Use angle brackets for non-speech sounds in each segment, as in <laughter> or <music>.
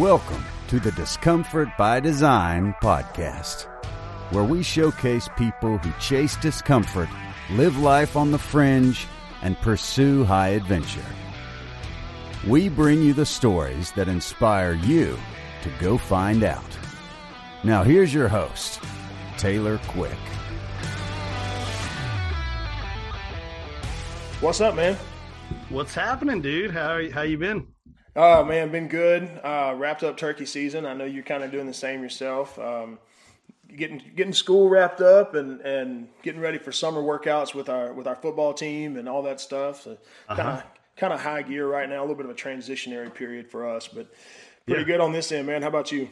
Welcome to the Discomfort by Design podcast, where we showcase people who chase discomfort, live life on the fringe, and pursue high adventure. We bring you the stories that inspire you to go find out. Now, here's your host, Taylor Quick. What's up, man? What's happening, dude? How how you been? Oh man, been good. Uh, wrapped up turkey season. I know you're kind of doing the same yourself. Um, getting getting school wrapped up and, and getting ready for summer workouts with our with our football team and all that stuff. So kind of kind of high gear right now. A little bit of a transitionary period for us, but pretty Yeah. good on this end, man. How about you?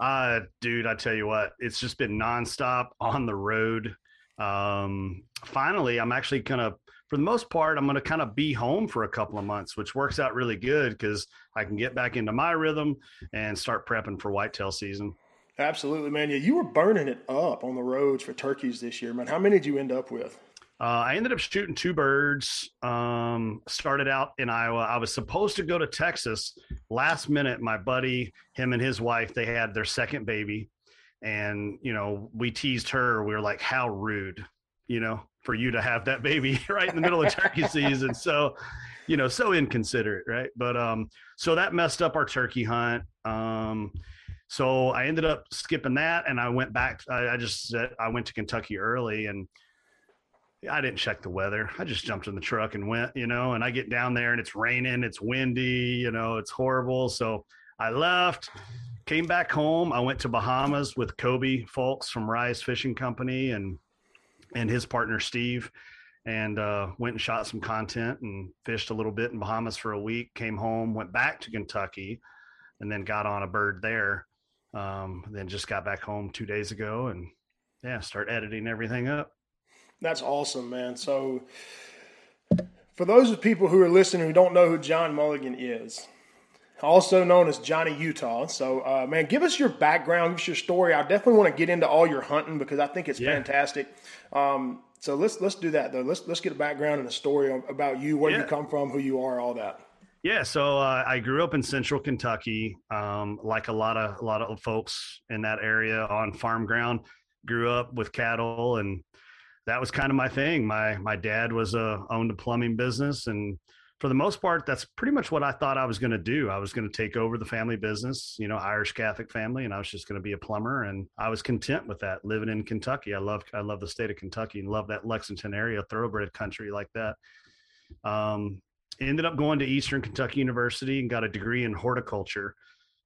Uh, dude, I tell you what, it's just been nonstop on the road. Um, finally, I'm actually gonna, for the most part, I'm gonna kind of be home for a couple of months, which works out really good because I can get back into my rhythm and start prepping for whitetail season. Absolutely, man. Yeah, you were burning it up on the roads for turkeys this year, man. How many did you end up with? Uh, I ended up shooting two birds. Um, started out in Iowa. I was supposed to go to Texas. Last minute, my buddy, him and his wife, they had their second baby, and you know, we teased her. We were like, "How rude, you know, for you to have that baby <laughs> right in the middle of turkey <laughs> season." So, you know, so inconsiderate, right? But um, so that messed up our turkey hunt. Um, so I ended up skipping that, and I went back. I, I just said I went to Kentucky early, and I didn't check the weather. I just jumped in the truck and went, you know, and I get down there and it's raining, it's windy, you know, it's horrible. So I left, came back home. I went to Bahamas with Kobe Fulks from Rise Fishing Company and and his partner Steve and uh, went and shot some content and fished a little bit in Bahamas for a week, came home, went back to Kentucky and then got on a bird there. Um, then just got back home two days ago and yeah, start editing everything up. That's awesome, man. So, for those of people who are listening who don't know who John Mulligan is, also known as Johnny Utah. So, uh, man, give us your background, give us your story. I definitely want to get into all your hunting because I think it's Yeah. fantastic. Um, so let's let's do that though. Let's let's get a background and a story about you, where you come from, who you are, all that. Yeah, so uh, I grew up in Central Kentucky, um, like a lot of a lot of folks in that area on farm ground. Grew up with cattle, and that was kind of my thing. My my dad was a owned a plumbing business, and for the most part, that's pretty much what I thought I was going to do. I was going to take over the family business, you know, Irish Catholic family, and I was just going to be a plumber, and I was content with that. Living in Kentucky, I love I love the state of Kentucky and love that Lexington area, thoroughbred country like that. Um, ended up going to Eastern Kentucky University and got a degree in horticulture.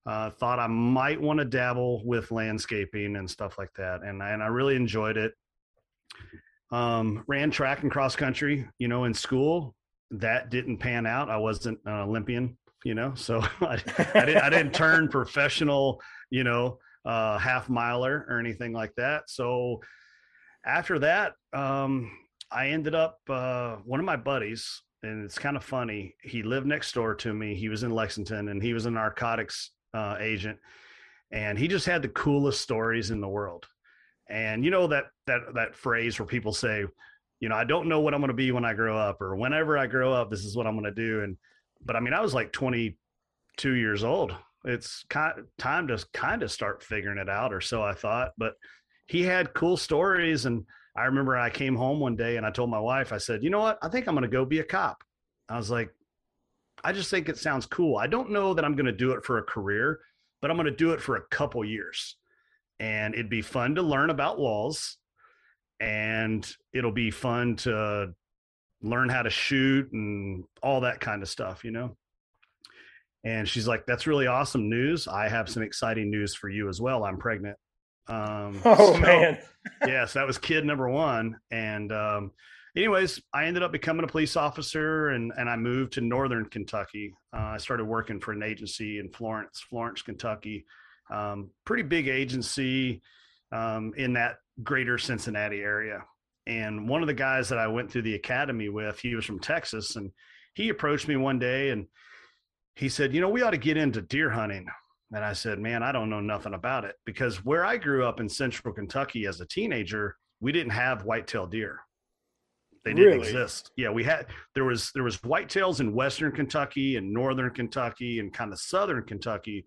Uh, thought I might want to dabble with landscaping and stuff like that, and and I really enjoyed it. Um, ran track and cross country, you know, in school. That didn't pan out. I wasn't an Olympian, you know, so <laughs> I, I, didn't, I didn't turn <laughs> professional, you know, uh, half miler or anything like that. So after that, um, I ended up uh, one of my buddies, and it's kind of funny. He lived next door to me. He was in Lexington, and he was a narcotics uh, agent, and he just had the coolest stories in the world. And you know that that that phrase where people say, you know, I don't know what I'm going to be when I grow up, or whenever I grow up, this is what I'm going to do. And but I mean, I was like 22 years old. It's kind of time to kind of start figuring it out, or so I thought. But he had cool stories, and I remember I came home one day and I told my wife, I said, you know what? I think I'm going to go be a cop. I was like, I just think it sounds cool. I don't know that I'm going to do it for a career, but I'm going to do it for a couple years. And it'd be fun to learn about laws and it'll be fun to learn how to shoot and all that kind of stuff, you know? And she's like, that's really awesome news. I have some exciting news for you as well. I'm pregnant. Um, <laughs> Oh so- man, <laughs> yes, that was kid number one. And um, anyways, I ended up becoming a police officer and, and I moved to Northern Kentucky. Uh, I started working for an agency in Florence, Florence, Kentucky. Um, pretty big agency um, in that greater Cincinnati area. And one of the guys that I went through the academy with, he was from Texas and he approached me one day and he said, You know, we ought to get into deer hunting. And I said, Man, I don't know nothing about it because where I grew up in central Kentucky as a teenager, we didn't have whitetail deer. They didn't Really? exist. Yeah, we had there was there was whitetails in western Kentucky and northern Kentucky and kind of southern Kentucky,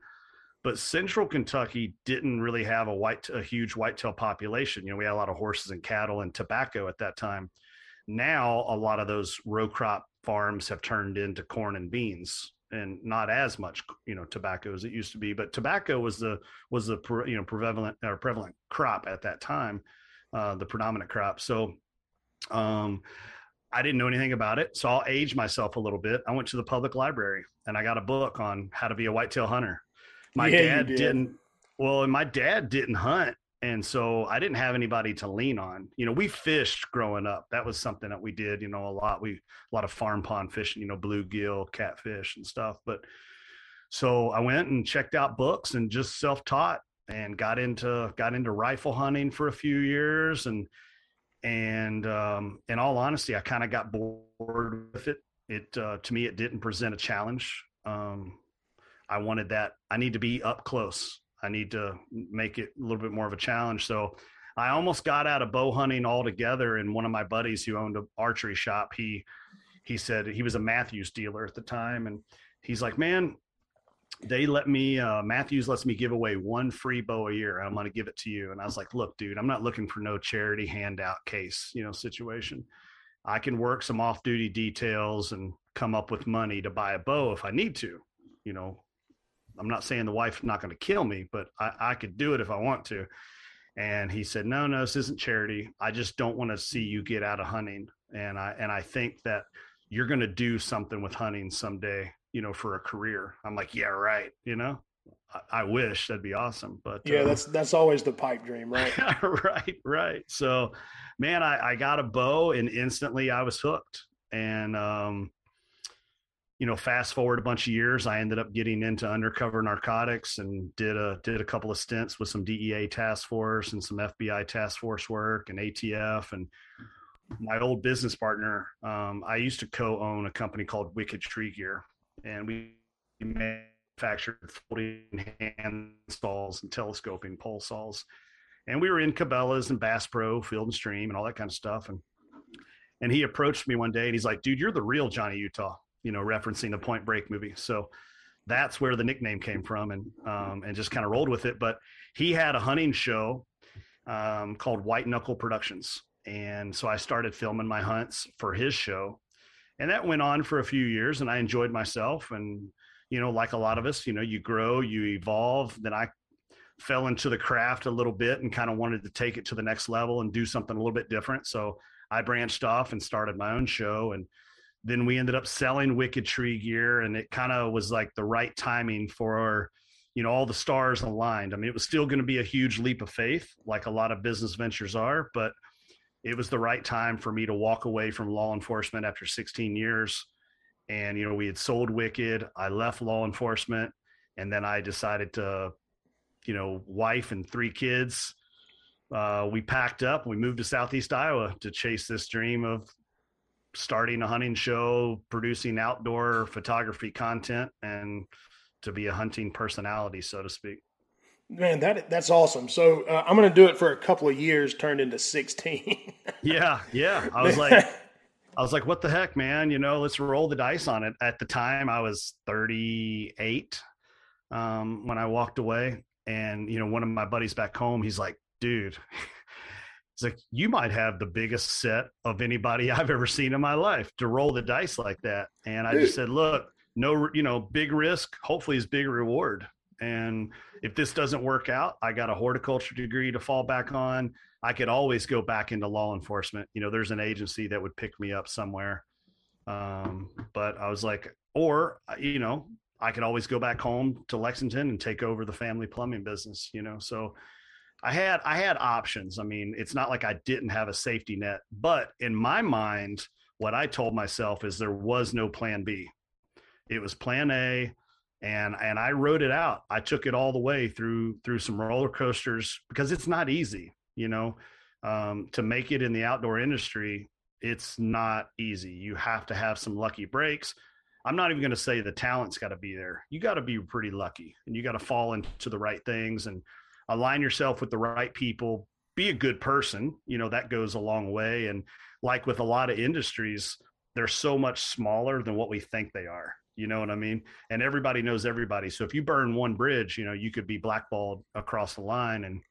but central Kentucky didn't really have a white, a huge whitetail population. You know, we had a lot of horses and cattle and tobacco at that time. Now, a lot of those row crop farms have turned into corn and beans and not as much you know tobacco as it used to be but tobacco was the was the you know prevalent or prevalent crop at that time uh, the predominant crop so um i didn't know anything about it so i'll age myself a little bit i went to the public library and i got a book on how to be a whitetail hunter my yeah, dad did. didn't well and my dad didn't hunt and so I didn't have anybody to lean on. You know, we fished growing up. That was something that we did, you know, a lot. We a lot of farm pond fishing, you know, bluegill, catfish and stuff. But so I went and checked out books and just self-taught and got into got into rifle hunting for a few years and and um in all honesty, I kind of got bored with it. It uh, to me it didn't present a challenge. Um I wanted that I need to be up close I need to make it a little bit more of a challenge. So I almost got out of bow hunting altogether. And one of my buddies who owned an archery shop, he he said he was a Mathews dealer at the time, and he's like, "Man, they let me uh, Mathews lets me give away one free bow a year. I'm going to give it to you." And I was like, "Look, dude, I'm not looking for no charity handout case, you know, situation. I can work some off-duty details and come up with money to buy a bow if I need to, you know, I'm not saying the wife's not going to kill me, but I, I could do it if I want to. And he said, no, no, this isn't charity. I just don't want to see you get out of hunting. And I, and I think that you're going to do something with hunting someday, you know, for a career. I'm like, yeah, right. You know, I, I wish that'd be awesome, but yeah, uh, that's, that's always the pipe dream, right? <laughs> right. Right. So man, I, I got a bow and instantly I was hooked. And, um, you know, fast forward a bunch of years, I ended up getting into undercover narcotics and did a did a couple of stints with some DEA task force and some FBI task force work and ATF and my old business partner. Um, I used to co-own a company called Wicked Tree Gear, and we manufactured folding hand saws and telescoping pole saws. And we were in Cabela's and Bass Pro, Field and Stream, and all that kind of stuff. And and he approached me one day and he's like, "Dude, you're the real Johnny Utah." You know, referencing the Point Break movie. So that's where the nickname came from, and um, and just kind of rolled with it. But he had a hunting show um, called White Knuckle Productions, and so I started filming my hunts for his show, and that went on for a few years, and I enjoyed myself. And you know, like a lot of us, you know, you grow, you evolve. Then I fell into the craft a little bit and kind of wanted to take it to the next level and do something a little bit different. So I branched off and started my own show and then we ended up selling Wicked Tree gear, and it kind of was like the right timing for, you know, all the stars aligned. I mean, it was still going to be a huge leap of faith, like a lot of business ventures are, but it was the right time for me to walk away from law enforcement after 16 years. And, you know, we had sold Wicked. I left law enforcement, and then I decided to, you know, wife and three kids. Uh, we packed up. We moved to Southeast Iowa to chase this dream of starting a hunting show, producing outdoor photography content, and to be a hunting personality, so to speak. Man, that that's awesome. So uh, I'm going to do it for a couple of years, turned into 16. <laughs> yeah, yeah. I was like, I was like, what the heck, man? You know, let's roll the dice on it. At the time, I was 38 um, when I walked away, and you know, one of my buddies back home, he's like, dude. He's like, you might have the biggest set of anybody <laughs> I've ever seen in my life to roll the dice like that. And I Dude. just said, look, no, you know, big risk, hopefully is big reward. And if this doesn't work out, I got a horticulture degree to fall back on. I could always go back into law enforcement. You know, there's an agency that would pick me up somewhere. Um, but I was like, or, you know, I could always go back home to Lexington and take over the family plumbing business, you know. So I had I had options. I mean, it's not like I didn't have a safety net, but in my mind, what I told myself is there was no plan B. It was plan A and and I wrote it out. I took it all the way through through some roller coasters because it's not easy, you know. Um, to make it in the outdoor industry, it's not easy. You have to have some lucky breaks. I'm not even going to say the talent's got to be there. You got to be pretty lucky and you got to fall into the right things and align yourself with the right people, be a good person. You know, that goes a long way. And like with a lot of industries, they're so much smaller than what we think they are. You know what I mean? And everybody knows everybody. So if you burn one bridge, you know, you could be blackballed across the line. And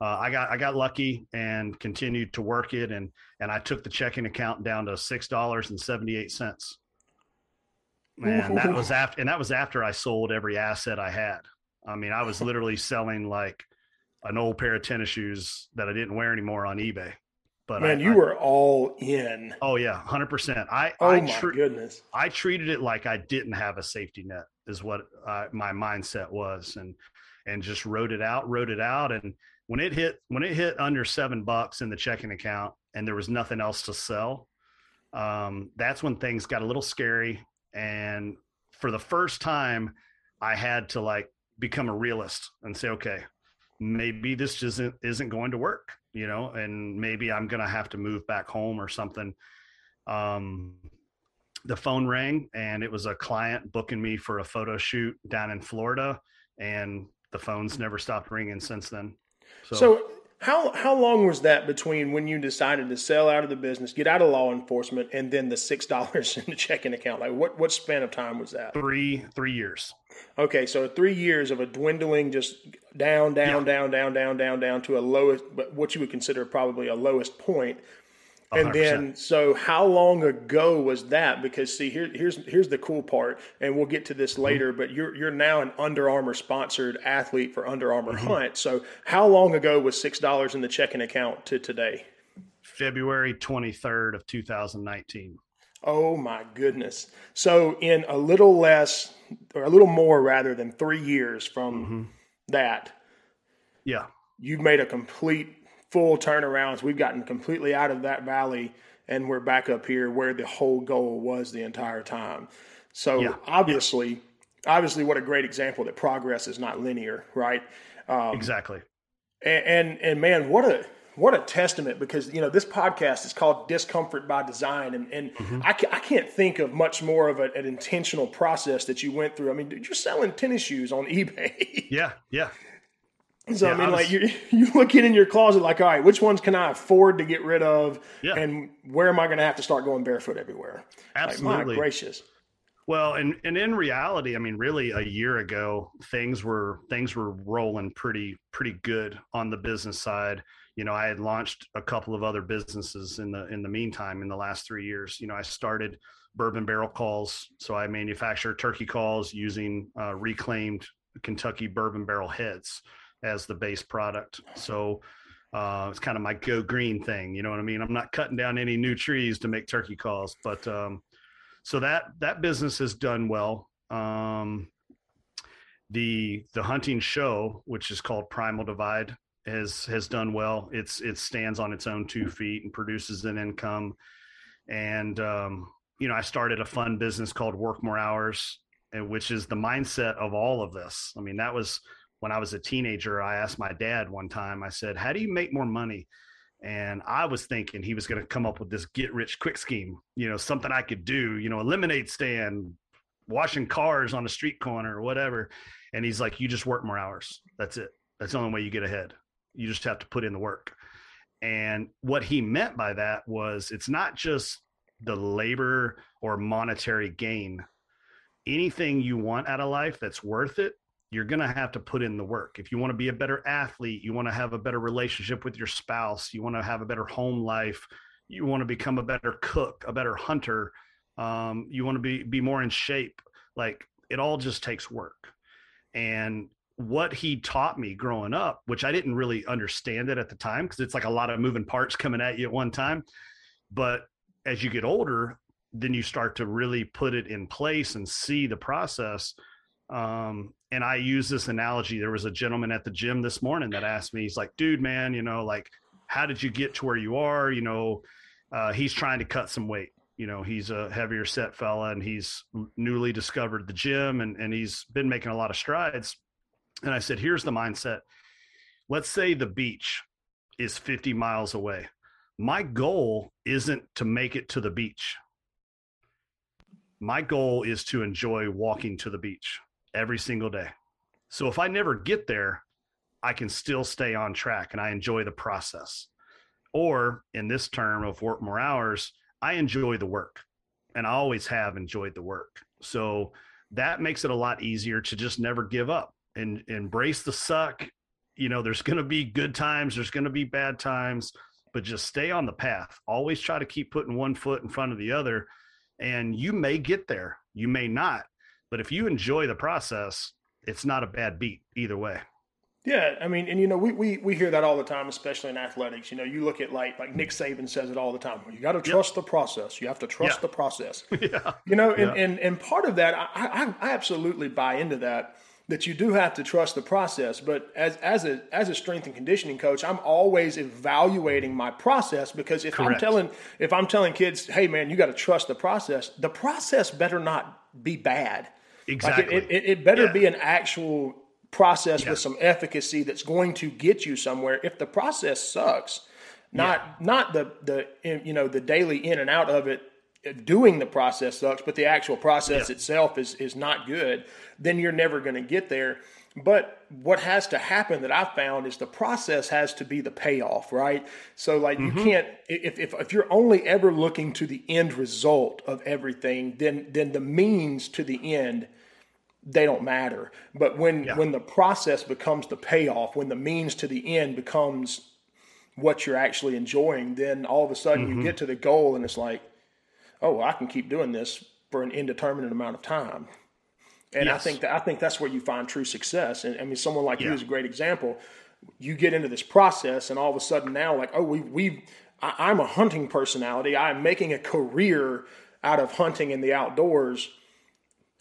uh, I got I got lucky and continued to work it, and and I took the checking account down to six dollars and seventy eight cents. And that <laughs> was after and that was after I sold every asset I had. I mean, I was <laughs> literally selling like an old pair of tennis shoes that I didn't wear anymore on eBay. But man, I, you I, were all in. Oh yeah, hundred percent. I oh I my goodness, I treated it like I didn't have a safety net. Is what uh, my mindset was, and and just wrote it out, wrote it out, and when it hit when it hit under seven bucks in the checking account and there was nothing else to sell um, that's when things got a little scary and for the first time i had to like become a realist and say okay maybe this isn't isn't going to work you know and maybe i'm going to have to move back home or something. Um, the phone rang and it was a client booking me for a photo shoot down in florida and the phones never stopped ringing since then. So, so how how long was that between when you decided to sell out of the business, get out of law enforcement, and then the six dollars <laughs> in the checking account? Like what what span of time was that? Three three years. Okay, so three years of a dwindling, just down, down, yeah. down, down, down, down, down to a lowest, but what you would consider probably a lowest point and 100%. then, so how long ago was that? Because see, here, here's here's the cool part, and we'll get to this mm-hmm. later. But you're you're now an Under Armour sponsored athlete for Under Armour mm-hmm. Hunt. So how long ago was six dollars in the checking account to today? February twenty third of two thousand nineteen. Oh my goodness! So in a little less, or a little more rather than three years from mm-hmm. that, yeah, you've made a complete full turnarounds. We've gotten completely out of that valley and we're back up here where the whole goal was the entire time. So yeah. obviously, obviously, what a great example that progress is not linear, right? Um, exactly. And, and, and man, what a what a testament because you know this podcast is called discomfort by design and, and mm-hmm. I, I can't think of much more of a, an intentional process that you went through i mean dude, you're selling tennis shoes on ebay <laughs> yeah yeah so yeah, I mean, was, like you <laughs> you looking in your closet, like, all right, which ones can I afford to get rid of, yeah. and where am I going to have to start going barefoot everywhere? Absolutely, like, my gracious. Well, and and in reality, I mean, really, a year ago, things were things were rolling pretty pretty good on the business side. You know, I had launched a couple of other businesses in the in the meantime in the last three years. You know, I started bourbon barrel calls, so I manufacture turkey calls using uh, reclaimed Kentucky bourbon barrel heads as the base product. So uh, it's kind of my go green thing. You know what I mean? I'm not cutting down any new trees to make turkey calls, but um, so that that business has done well. Um, the the hunting show, which is called Primal Divide, has has done well. It's it stands on its own two feet and produces an income. And um, you know, I started a fun business called Work More Hours, which is the mindset of all of this. I mean, that was when I was a teenager, I asked my dad one time, I said, How do you make more money? And I was thinking he was going to come up with this get rich quick scheme, you know, something I could do, you know, a lemonade stand, washing cars on a street corner or whatever. And he's like, You just work more hours. That's it. That's the only way you get ahead. You just have to put in the work. And what he meant by that was it's not just the labor or monetary gain. Anything you want out of life that's worth it you're going to have to put in the work. If you want to be a better athlete, you want to have a better relationship with your spouse, you want to have a better home life, you want to become a better cook, a better hunter, um, you want to be be more in shape. Like it all just takes work. And what he taught me growing up, which I didn't really understand it at the time because it's like a lot of moving parts coming at you at one time. But as you get older, then you start to really put it in place and see the process um, and I use this analogy. There was a gentleman at the gym this morning that asked me, he's like, dude, man, you know, like, how did you get to where you are? You know, uh, he's trying to cut some weight. You know, he's a heavier set fella and he's newly discovered the gym and, and he's been making a lot of strides. And I said, here's the mindset. Let's say the beach is 50 miles away. My goal isn't to make it to the beach. My goal is to enjoy walking to the beach every single day. So if I never get there, I can still stay on track and I enjoy the process. Or in this term of work more hours, I enjoy the work and I always have enjoyed the work. So that makes it a lot easier to just never give up and embrace the suck. You know, there's going to be good times, there's going to be bad times, but just stay on the path. Always try to keep putting one foot in front of the other. And you may get there, you may not. But if you enjoy the process, it's not a bad beat either way. Yeah, I mean, and you know, we, we, we hear that all the time, especially in athletics. You know, you look at like like Nick Saban says it all the time. You got to trust yep. the process. You have to trust the process. <laughs> yeah. You know, and, yeah. and and part of that, I, I, I absolutely buy into that. That you do have to trust the process, but as as a as a strength and conditioning coach, I'm always evaluating my process because if Correct. I'm telling if I'm telling kids, hey man, you got to trust the process, the process better not be bad. Exactly. Like it, it, it, better yeah. be an actual process yeah. with some efficacy that's going to get you somewhere. If the process sucks, not yeah. not the the you know the daily in and out of it uh, doing the process sucks, but the actual process itself is is not good, then you're never going to get there. But what has to happen that I found is the process has to be the payoff, right? So like mm-hmm. you can't if, if if you're only ever looking to the end result of everything, then then the means to the end they don't matter. But when yeah. when the process becomes the payoff, when the means to the end becomes what you're actually enjoying, then all of a sudden mm-hmm. you get to the goal and it's like, oh, I can keep doing this for an indeterminate amount of time. And yes. I think that I think that's where you find true success. And I mean, someone like yeah. you is a great example. You get into this process, and all of a sudden now, like, oh, we we I'm a hunting personality. I'm making a career out of hunting in the outdoors.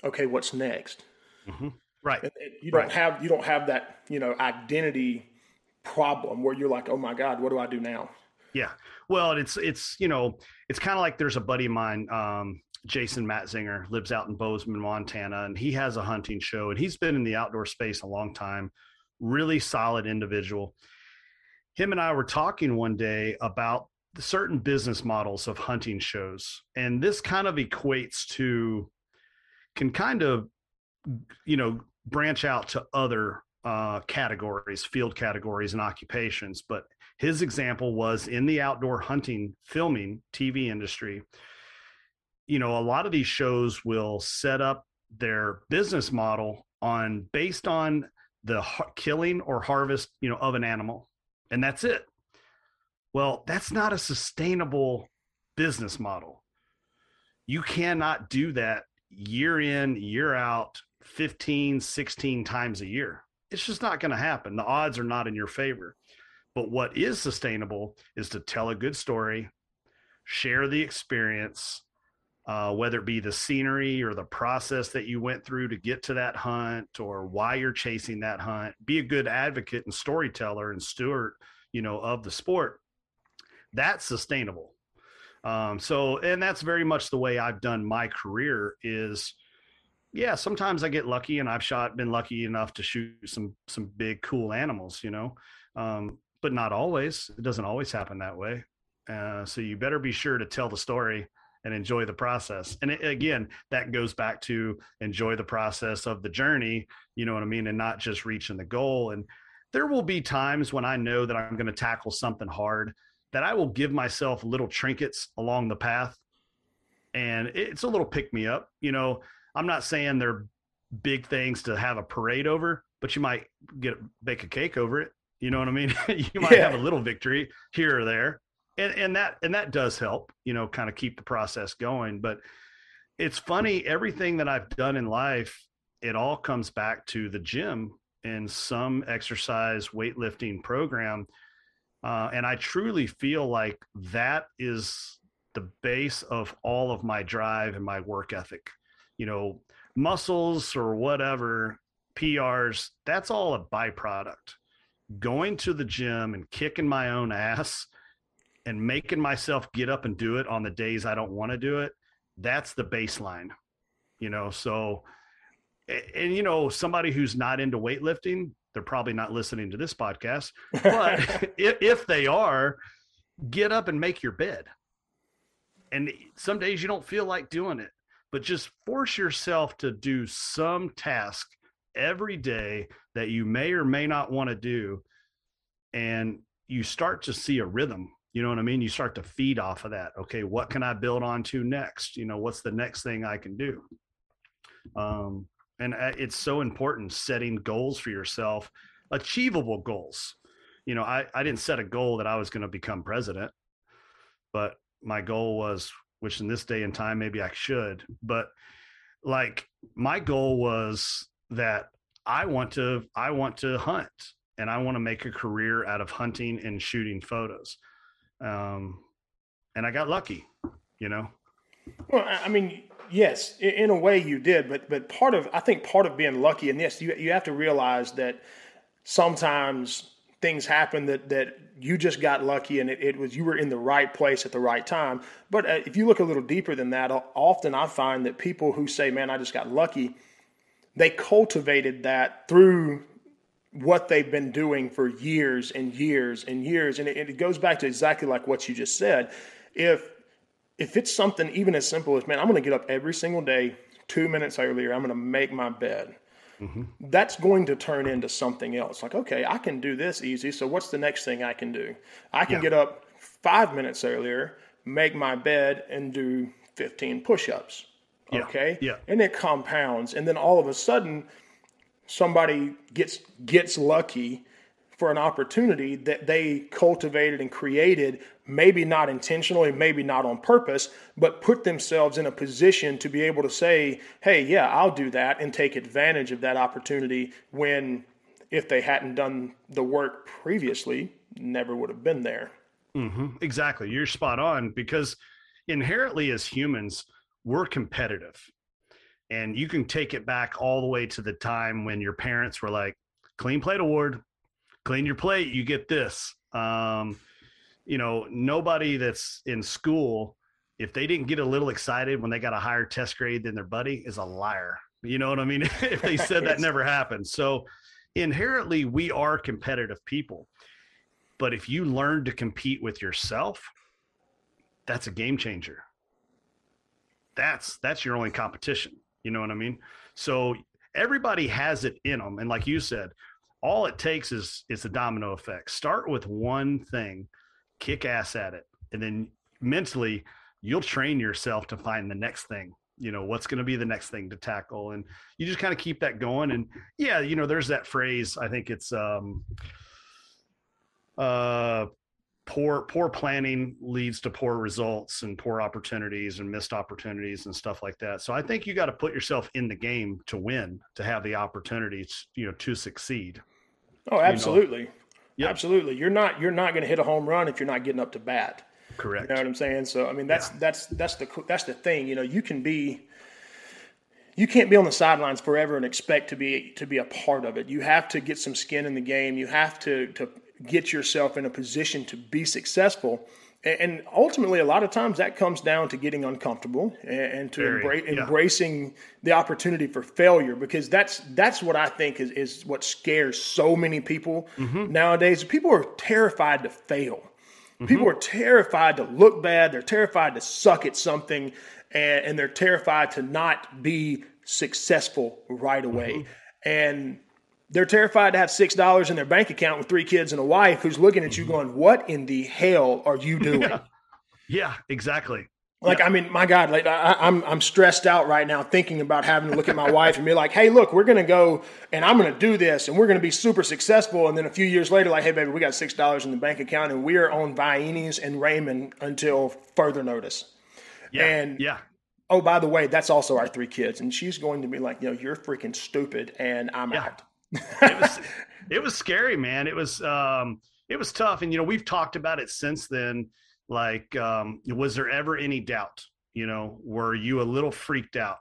Okay, what's next? Mm-hmm. Right. you don't right. have you don't have that you know identity problem where you're like, oh my god, what do I do now? Yeah. Well, it's it's you know it's kind of like there's a buddy of mine, um, Jason Matzinger, lives out in Bozeman, Montana, and he has a hunting show, and he's been in the outdoor space a long time. Really solid individual. Him and I were talking one day about certain business models of hunting shows, and this kind of equates to can kind of you know branch out to other uh, categories, field categories, and occupations. But his example was in the outdoor hunting, filming, TV industry. You know, a lot of these shows will set up their business model on based on the killing or harvest, you know, of an animal, and that's it. Well, that's not a sustainable business model. You cannot do that year in, year out 15, 16 times a year. It's just not going to happen. The odds are not in your favor. But what is sustainable is to tell a good story, share the experience, uh, whether it be the scenery or the process that you went through to get to that hunt or why you're chasing that hunt. Be a good advocate and storyteller and steward, you know, of the sport. That's sustainable. Um, so, and that's very much the way I've done my career is yeah, sometimes I get lucky, and I've shot been lucky enough to shoot some some big cool animals, you know, um, but not always. It doesn't always happen that way. Uh, so you better be sure to tell the story and enjoy the process. And it, again, that goes back to enjoy the process of the journey. You know what I mean, and not just reaching the goal. And there will be times when I know that I'm going to tackle something hard that I will give myself little trinkets along the path, and it's a little pick me up. You know I'm not saying they're big things to have a parade over, but you might get bake a cake over it. You know what I mean? <laughs> you might yeah. have a little victory here or there. And and that and that does help, you know, kind of keep the process going. But it's funny, everything that I've done in life, it all comes back to the gym and some exercise weightlifting program. Uh, and I truly feel like that is the base of all of my drive and my work ethic you know, muscles or whatever, PRs, that's all a byproduct. Going to the gym and kicking my own ass and making myself get up and do it on the days I don't want to do it, that's the baseline. You know, so and you know, somebody who's not into weightlifting, they're probably not listening to this podcast. But <laughs> <laughs> if, if they are, get up and make your bed. And some days you don't feel like doing it but just force yourself to do some task every day that you may or may not want to do and you start to see a rhythm you know what i mean you start to feed off of that okay what can i build on to next you know what's the next thing i can do Um, and uh, it's so important setting goals for yourself, achievable goals. You know, I, I didn't set a goal that I was going to become president, but my goal was, which in this day and time, maybe I should, but like my goal was that I want to, I want to hunt and I want to make a career out of hunting and shooting photos. Um, and I got lucky, you know? Well, I mean, yes, in a way you did, but but part of I think part of being lucky, and yes, you you have to realize that sometimes things happen that that you just got lucky and it, it was you were in the right place at the right time. But uh, if you look a little deeper than that, often I find that people who say, "Man, I just got lucky," they cultivated that through what they've been doing for years and years and years, and it, it goes back to exactly like what you just said. If if it's something even as simple as, man, I'm going to get up every single day two minutes earlier, I'm going to make my bed. Mm-hmm. That's going to turn into something else. Like, okay, I can do this easy. So what's the next thing I can do? I can yeah. get up five minutes earlier, make my bed, and do 15 push ups. Okay. Yeah. And it compounds. And then all of a sudden, somebody gets gets lucky for an opportunity that they cultivated and created, maybe not intentionally, maybe not on purpose, but put themselves in a position to be able to say, hey, yeah, I'll do that and take advantage of that opportunity when, if they hadn't done the work previously, never would have been there. Mm-hmm. Exactly. You're spot on because inherently, as humans, we're competitive. And you can take it back all the way to the time when your parents were like, clean plate award, clean your plate, you get this. Um, you know, nobody that's in school, if they didn't get a little excited when they got a higher test grade than their buddy, is a liar. You know what I mean? <laughs> if they said that never happened. So inherently, we are competitive people. But if you learn to compete with yourself, that's a game changer. That's that's your only competition. You know what I mean? So everybody has it in them. And like you said, all it takes is is a domino effect. Start with one thing, kick ass at it, and then mentally you'll train yourself to find the next thing. You know what's going to be the next thing to tackle, and you just kind of keep that going. And yeah, you know, there's that phrase. I think it's um, uh, poor poor planning leads to poor results and poor opportunities and missed opportunities and stuff like that. So I think you got to put yourself in the game to win, to have the opportunities, you know, to succeed. Oh, absolutely. You know? yep. Absolutely. You're not you're not going to hit a home run if you're not getting up to bat. Correct. You know what I'm saying? So I mean that's yeah. that's that's the that's the thing, you know, you can be you can't be on the sidelines forever and expect to be to be a part of it. You have to get some skin in the game. You have to to get yourself in a position to be successful. And ultimately, a lot of times that comes down to getting uncomfortable and to Very, yeah. embracing the opportunity for failure, because that's that's what I think is, is what scares so many people mm-hmm. nowadays. People are terrified to fail. Mm-hmm. People are terrified to look bad. They're terrified to suck at something, and, and they're terrified to not be successful right away. Mm-hmm. And they're terrified to have six dollars in their bank account with three kids and a wife who's looking at you mm-hmm. going, "What in the hell are you <laughs> doing?" Yeah, yeah exactly. Like, yeah. I mean, my God, like I, am I'm, I'm stressed out right now thinking about having to look at my wife and be like, "Hey, look, we're gonna go and I'm gonna do this and we're gonna be super successful." And then a few years later, like, "Hey, baby, we got six dollars in the bank account and we are on Vienes and Raymond until further notice." Yeah. And yeah. Oh, by the way, that's also our three kids, and she's going to be like, "You know, you're freaking stupid," and I'm yeah. out it was it was scary, man. It was um it was tough. And you know, we've talked about it since then. Like, um, was there ever any doubt? You know, were you a little freaked out?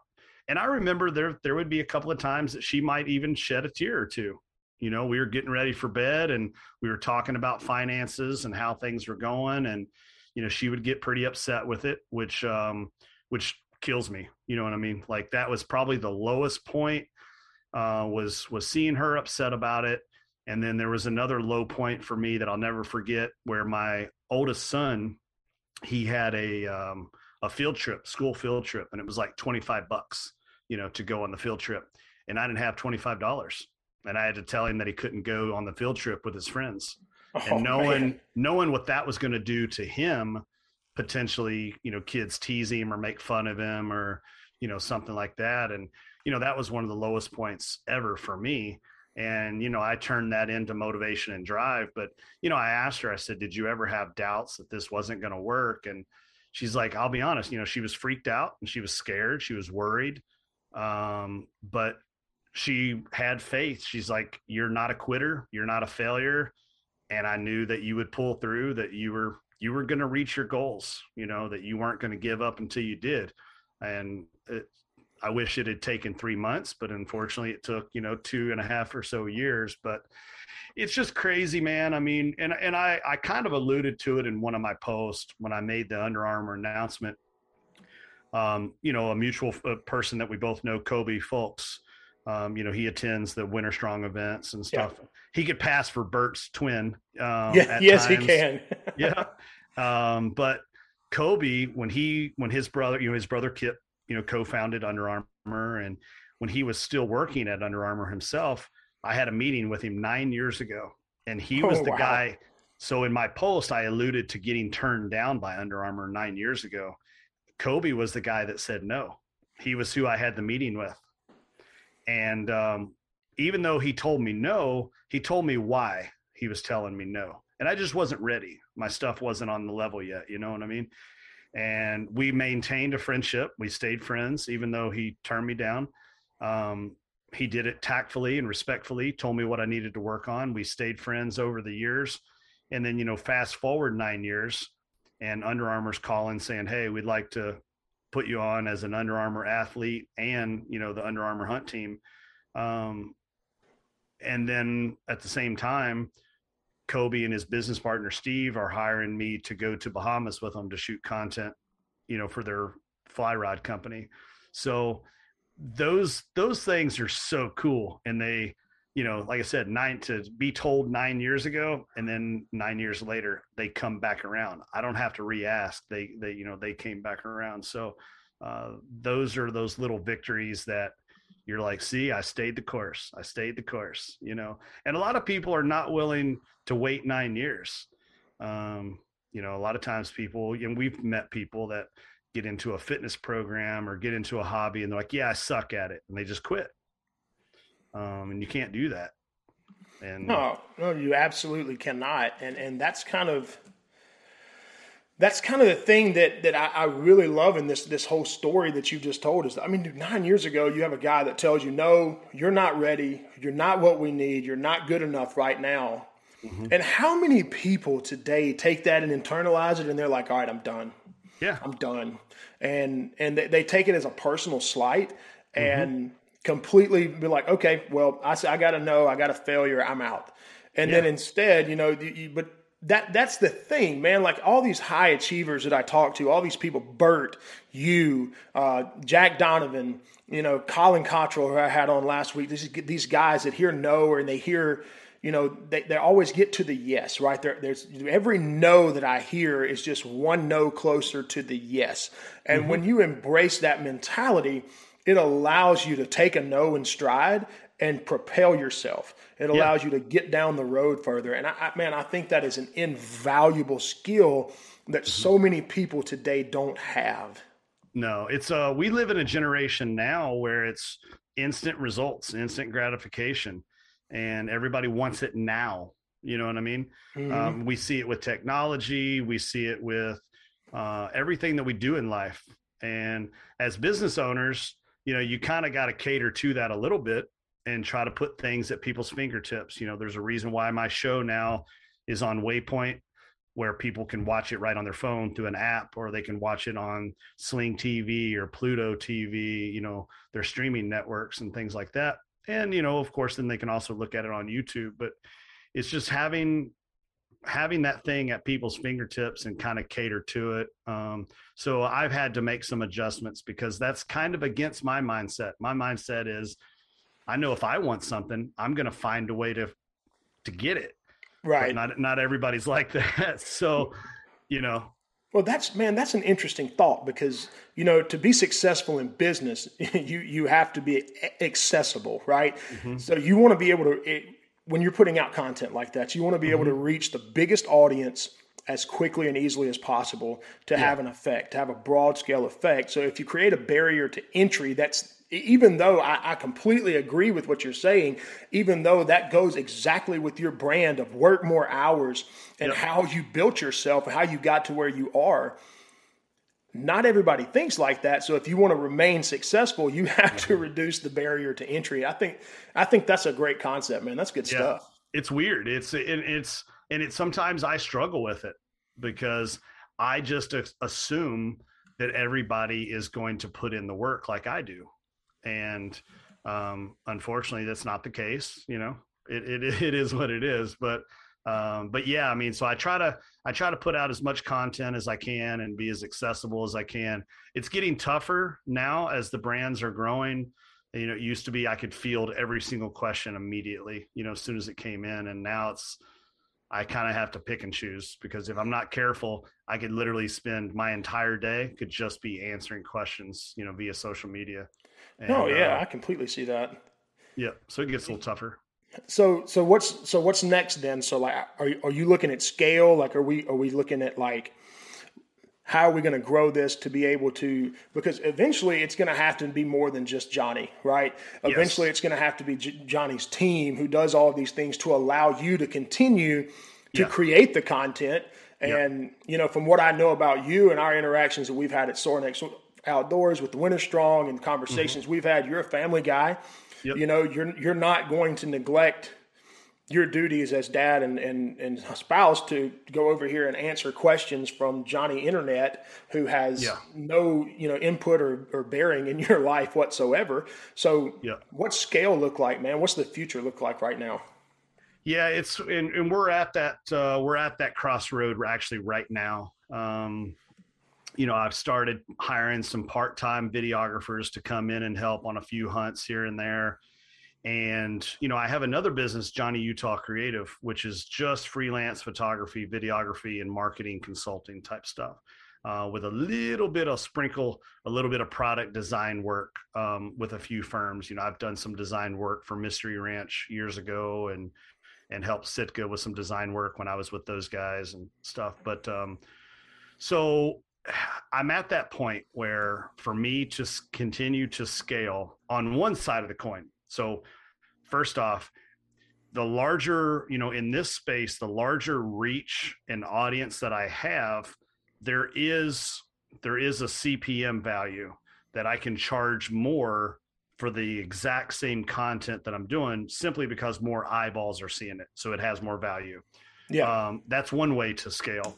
And I remember there there would be a couple of times that she might even shed a tear or two. You know, we were getting ready for bed and we were talking about finances and how things were going. And, you know, she would get pretty upset with it, which um, which kills me. You know what I mean? Like that was probably the lowest point uh, was was seeing her upset about it. And then there was another low point for me that I'll never forget, where my oldest son, he had a um, a field trip, school field trip, and it was like twenty five bucks, you know, to go on the field trip, and I didn't have twenty five dollars, and I had to tell him that he couldn't go on the field trip with his friends, <laughs> oh, and knowing man. knowing what that was going to do to him, potentially, you know, kids tease him or make fun of him or you know something like that, and you know, that was one of the lowest points ever for me. And, you know, I turned that into motivation and drive. But, you know, I asked her, I said, Did you ever have doubts that this wasn't going to work? And she's like, I'll be honest, you know, she was freaked out and she was scared. She was worried. Um, but she had faith. She's like, You're not a quitter. You're not a failure. And I knew that you would pull through, that you were you were going to reach your goals, you know, that you weren't going to give up until you did. And it, I wish it had taken three months, but unfortunately it took, you know, two and a half or so years. But it's just crazy, man. I mean, and, and I, I kind of alluded to it in one of my posts when I made the Under Armour announcement. Um, you know, a mutual person that we both know, Kobe Fulks, um, you know, he attends the Winter Strong events and stuff. Yeah. He could pass for Bert's twin. Um, yeah, yes, times. he can. <laughs> yeah. Um, but Kobe, when he, when his brother, you know, his brother Kip, you know, co-founded Under Armour, and when he was still working at Under Armour himself, I had a meeting with him nine years ago, and he was oh, the wow. guy. So in my post, I alluded to getting turned down by Under Armour nine years ago. Kobe was the guy that said no. He was who I had the meeting with. And um, even though he told me no, he told me why he was telling me no. And I just wasn't ready. My stuff wasn't on the level yet. You know what I mean? And we maintained a friendship. We stayed friends, even though he turned me down. Um, he did it tactfully and respectfully, told me what I needed to work on. We stayed friends over the years. And then, you know, fast forward nine years and Under Armour's calling saying, Hey, we'd like to put you on as an Under Armour athlete and you know the Under Armour hunt team. Um, and then at the same time, Kobe and his business partner Steve are hiring me to go to Bahamas with them to shoot content, you know, for their fly rod company. So those those things are so cool, and they, you know, like I said, nine to be told nine years ago, and then nine years later they come back around. I don't have to re-ask. They they you know they came back around. So uh, those are those little victories that you're like, see, I stayed the course. I stayed the course. You know, and a lot of people are not willing to wait nine years. Um, you know, a lot of times people, and we've met people that get into a fitness program or get into a hobby and they're like, yeah, I suck at it. And they just quit. Um, and you can't do that. And no, no, you absolutely cannot. And, and that's kind of, that's kind of the thing that that I, I, really love in this this whole story that you've just told us. I mean, dude, nine years ago, you have a guy that tells you, "No, you're not ready. You're not what we need. You're not good enough right now." Mm-hmm. And how many people today take that and internalize it, and they're like, "All right, I'm done. Yeah, I'm done," and and they, they take it as a personal slight and mm-hmm. completely be like, "Okay, well, I I got to know. I got a failure. I'm out." And yeah. then instead, you know, you, but that that's the thing, man. Like all these high achievers that I talk to, all these people, Bert, you, uh, Jack Donovan, you know, Colin Cottrell, who I had on last week. These these guys that hear no and they hear, you know, they, they always get to the yes, right? There, there's every no that I hear is just one no closer to the yes. And mm-hmm. when you embrace that mentality, it allows you to take a no in stride and propel yourself. It allows yeah. you to get down the road further. And I, I, man, I think that is an invaluable skill that mm-hmm. so many people today don't have. No, it's uh we live in a generation now where it's instant results, instant gratification, and everybody wants it now. You know what I mean? Mm-hmm. Um, we see it with technology, we see it with uh, everything that we do in life. And as business owners, you know, you kind of got to cater to that a little bit and try to put things at people's fingertips. You know, there's a reason why my show now is on Waypoint, where people can watch it right on their phone through an app, or they can watch it on Sling TV or Pluto TV, you know, their streaming networks and things like that. And, you know, of course, then they can also look at it on YouTube. But it's just having having that thing at people's fingertips and kind of cater to it. Um, so I've had to make some adjustments because that's kind of against my mindset. My mindset is I know if I want something, I'm going to find a way to to get it. Right. But not not everybody's <laughs> like that. So, you know. Well, that's man, that's an interesting thought because you know to be successful in business, <laughs> you you have to be accessible, right? Mm-hmm. So you want to be able to it, when you're putting out content like that, you want to be mm-hmm. able to reach the biggest audience as quickly and easily as possible to yeah. have an effect, to have a broad scale effect. So if you create a barrier to entry, that's even though I, I, completely agree with what you're saying, even though that goes exactly with your brand of work more hours and yep. how you built yourself and how you got to where you are, not everybody thinks like that. So if you want to remain successful, you have to mm-hmm. reduce the barrier to entry. I think I think that's a great concept, man. That's good yeah. stuff. It's weird. It's it, it's and it sometimes I struggle with it because I just assume that everybody is going to put in the work like I do and um, unfortunately, that's not the case. You know, it, it <laughs> it is what it is. But um, but yeah, I mean, so I try to I try to put out as much content as I can and be as accessible as I can. It's getting tougher now as the brands are growing. You know, it used to be I could field every single question immediately. You know, as soon as it came in, and now it's I kind of have to pick and choose because if I'm not careful, I could literally spend my entire day could just be answering questions, you know, via social media. And, oh yeah, uh, I completely see that. Yeah, so it gets a little tougher. So so what's so what's next then? So like, are are you looking at scale? Like, are we are we looking at like how are we going to grow this to be able to because eventually it's going to have to be more than just johnny right eventually yes. it's going to have to be J- johnny's team who does all of these things to allow you to continue to yeah. create the content and yeah. you know from what i know about you and our interactions that we've had at Sorinex outdoors with the Winter Strong and conversations mm-hmm. we've had. You're a family guy. Yep. You know, you're you're not going to neglect your duties as dad and, and, and <laughs> spouse to go over here and answer questions from Johnny Internet, who has yeah. no you know input or, or bearing in <laughs> your life whatsoever. So, yeah. what's scale look like, man? What's the future look like right now? Yeah, it's and, and we're at that uh, we're at that crossroad actually right now. Um, you know, I've started hiring some part time videographers to come in and help on a few hunts here and there. And, you know, I have another business, Johnny Utah Creative, which is just freelance photography, videography, and marketing consulting type stuff. Uh, with a little bit of sprinkle, a little bit of product design work um, with a few firms. You know, I've done some design work for Mystery Ranch years ago, and and helped Sitka with some design work when I was with those guys and stuff. But um, so <sighs> I'm at that point where for me to continue to scale on one side of the coin. So, first off, the larger, you know, in this space, the larger reach and audience that I have, there is there is a CPM value that I can charge more for the exact same content that I'm doing simply because more eyeballs are seeing it. So it has more value. Yeah. Um, that's one way to scale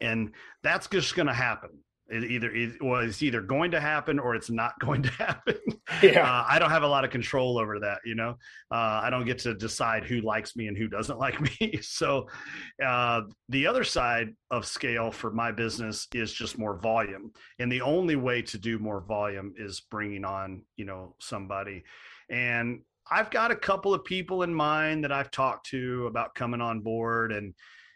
and that's just going to happen. It either it, well, it's either going to happen or it's not <laughs> going to happen. Yeah, uh, I don't have a lot of control over that. You know, uh, I don't get to decide who likes me and who doesn't <laughs> like me. so, uh, the other side of scale for my business is just more volume, and the only way to do more volume is bringing on you know somebody, and I've got a couple of people in mind that I've talked to about coming on board and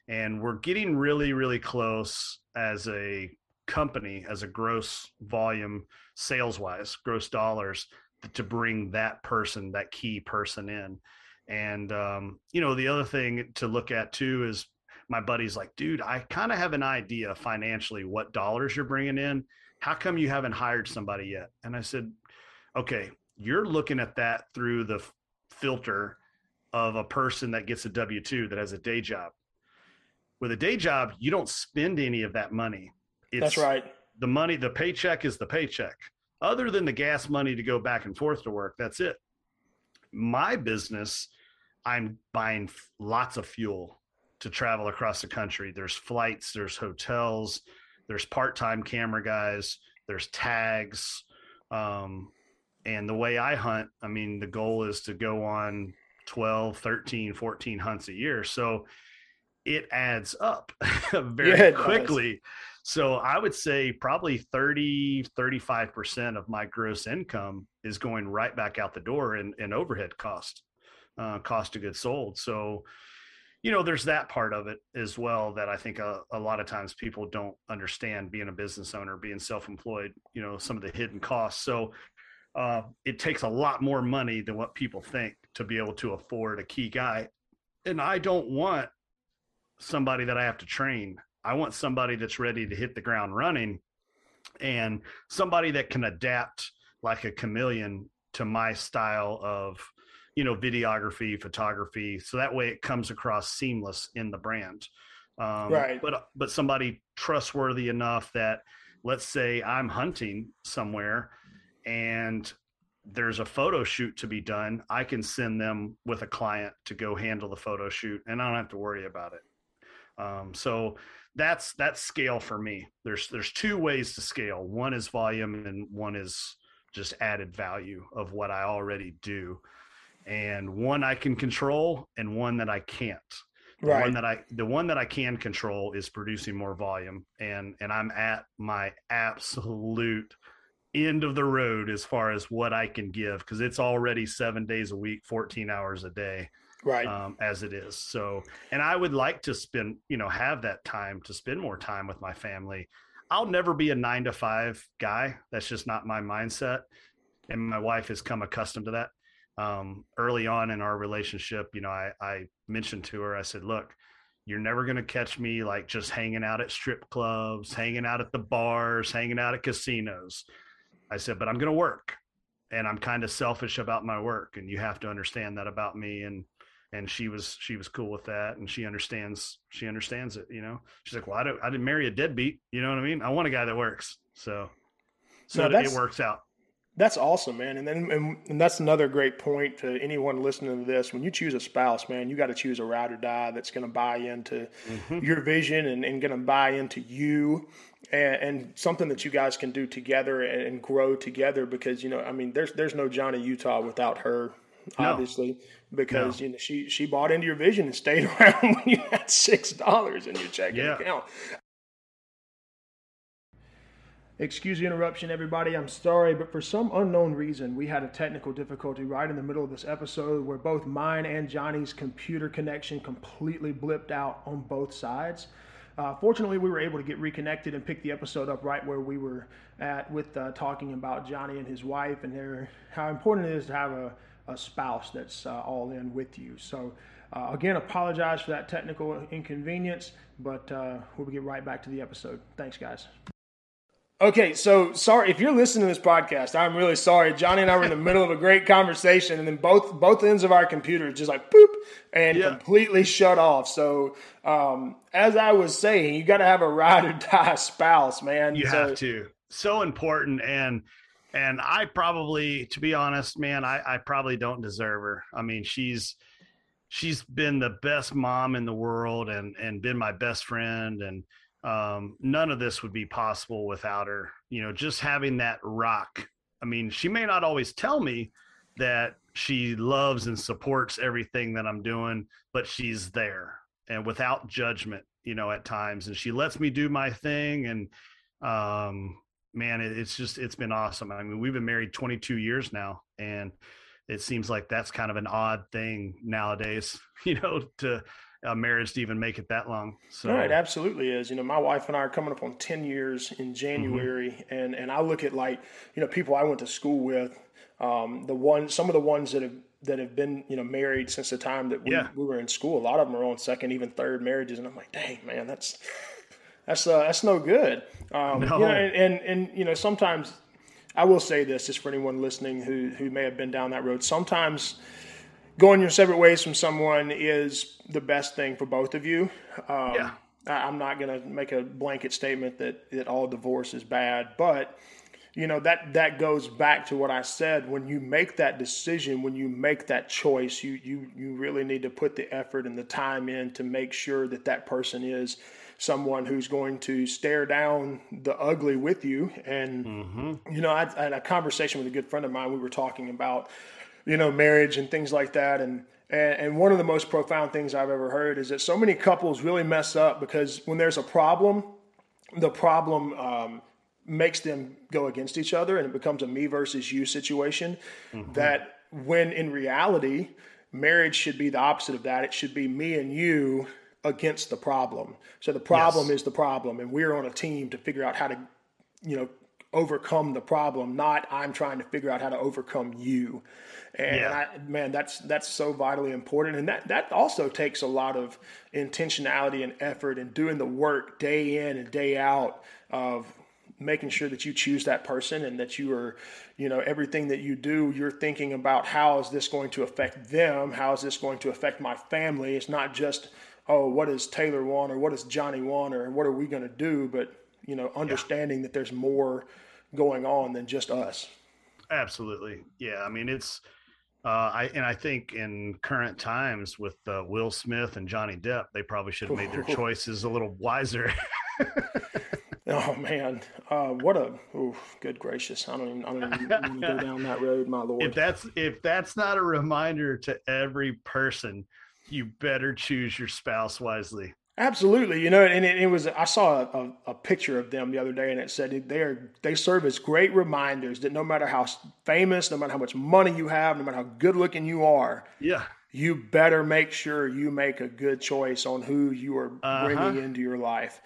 and we're getting really really close as a company as a gross volume sales wise gross dollars to bring that person that key person in. And um, you know the other thing to look at too is my buddy's like dude i kind of have an idea financially what dollars you're bringing in. How come you haven't hired somebody yet? And i said okay you're looking at that through the filter of a person that gets a w2 that has a day job. With a day job, you don't spend any of that money. That's right. The money, the paycheck is the paycheck. Other than the gas money to go back and forth to work, that's it. My business, I'm buying lots of fuel to travel across the country. There's flights, there's hotels, there's part-time camera guys, there's tags. Um, and the way I hunt, I mean, the goal is to go on 12, 13, 14 hunts a year. So it adds up <laughs> very yeah, quickly. Does. So I would say probably 30, 35% of my gross income is going right back out the door in, in overhead cost, uh, cost of goods sold. So, you know, there's that part of it as well that I think a, a lot of times people don't understand being a business owner, being self-employed, you know, some of the hidden costs. So uh, it takes a lot more money than what people think to be able to afford a key guy. And I don't want somebody that I have to train. I want somebody that's ready to hit the ground running and somebody that can adapt like a chameleon to my style of you know videography photography. So that way it comes across seamless in the brand. Um, right. but but somebody trustworthy enough that let's say i'm hunting somewhere and there's a photo shoot to be done i can send them with a client to go handle the photo shoot and i don't have to worry about it. Um, so that's that's scale for me there's there's two ways to scale one is volume and one is just added value of what i already do and one I can control and one that I can't. The right. one that I the one that I can control is producing more volume and and I'm at my absolute end of the road as far as what I can give because it's already 7 days a week, 14 hours a day. Right. Um, as it is. So, and I would like to spend, you know, have that time to spend more time with my family. I'll never be a 9 to 5 guy. That's just not my mindset. And my wife has come accustomed to that um, early on in our relationship, you know, I, I mentioned to her, I said, look, you're never going to catch me like just hanging out at strip clubs, hanging out at the bars, hanging out at casinos. I said, but I'm going to work and I'm kind of selfish about my work. And you have to understand that about me. And, and she was, she was cool with that. And she understands, she understands it, you know, she's like, well, I don't, I didn't marry a deadbeat. You know what I mean? I want a guy that works. So, so no, it works out. That's awesome, man. And then and, and, that's another great point to anyone listening to this. When you choose a spouse, man, you got to choose a ride or die that's going to buy into mm-hmm. your vision and, and going to buy into you and, and, something that you guys can do together and, and, grow together because, you know, I mean, there's, there's no Johnny Utah without her, obviously, no. because, no. you know, she, she bought into your vision and stayed <laughs> around when you had $6 in your checking yeah. account. Excuse the interruption, everybody. I'm sorry, but for some unknown reason, we had a technical difficulty right in the middle of this episode where both mine and Johnny's computer connection completely blipped out on both sides. Uh, fortunately, we were able to get reconnected and pick the episode up right where we were at with uh, talking about Johnny and his wife and their, how important it is to have a, a spouse that's uh, all in with you. So, uh, again, apologize for that technical inconvenience, but uh, we'll get right back to the episode. Thanks, guys. Okay, so sorry if you're listening to this podcast. I'm really sorry. Johnny and I were in the middle of a great conversation, and then both both ends of our computer just like boop and yeah. completely shut off. So, um, as I was saying, you got to have a ride or die <laughs> spouse, man. You so, have to. So important, and and I probably, to be honest, man, I, I probably don't deserve her. I mean, she's she's been the best mom in the world, and and been my best friend, and um, none of this would be possible without her. You know, just having that rock. I mean, she may not always tell me that she loves and supports everything that I'm doing, but she's there and without judgment, you know, at times. And she lets me do my thing. And um, man, it's just, it's been awesome. I mean, we've been married 22 years now. And it seems like that's kind of an odd thing nowadays, <laughs> you know, to a marriage to even make it that long. So right, absolutely is. You know, my wife and I are coming up on ten years in mm-hmm. January, mm-hmm. and and I look at like you know people I went to school with, um, the one some of the ones that have that have been you know married since the time that we, yeah. we were in school. A lot of them are on second, even third marriages, and I'm like, dang man, that's that's uh, that's no good. Um, no. You know, and, and and you know sometimes I will say this just for anyone listening who who may have been down that road. Sometimes going your separate ways from someone is the best thing for both of you. Um, yeah. I, am not going to make a blanket statement that, that all divorce is bad, but you know that that goes back to what I said. When you make that decision, when you make that choice, you you you really need to put the effort and the time in to make sure that that person is someone who's going to stare down the ugly with you. And mm-hmm. you know, I, I had a conversation with a good friend of mine. We were talking about you know, marriage and things like that. And, and, one of the most profound things I've ever heard is that so many couples really mess up because when there's a problem, the problem um, makes them go against each other and it becomes a me versus you situation. Mm-hmm. That when in reality, marriage should be the opposite of that. It should be me and you against the problem. So the problem yes. is the problem, and we're on a team to figure out how to, you know, overcome the problem, not I'm trying to figure out how to overcome you. And yeah. I, man, that's that's so vitally important, and that that also takes a lot of intentionality and effort and doing the work day in and day out of making sure that you choose that person and that you are, you know, everything that you do, you're thinking about how is this going to affect them? How is this going to affect my family? It's not just, oh, what does Taylor want or what does Johnny want or what are we going to do? But, you know, understanding yeah. that there's more going on than just us. Absolutely. Yeah. I mean, it's, uh, I and I think in current times with uh, Will Smith and Johnny Depp, they probably should have made their <laughs> choices a little wiser. <laughs> Oh man, uh, what a oh, good gracious! I don't even I don't even want to go <laughs> down that road, my lord. If that's if that's not a reminder to every person, you better choose your spouse wisely. Absolutely, you know, and it, it was I saw a, a, picture of them the other day, and it said they are they serve as great reminders that no matter how famous, no matter how much money you have, no matter how good looking you are, yeah, you better make sure you make a good choice on who you are uh-huh. bringing into your life.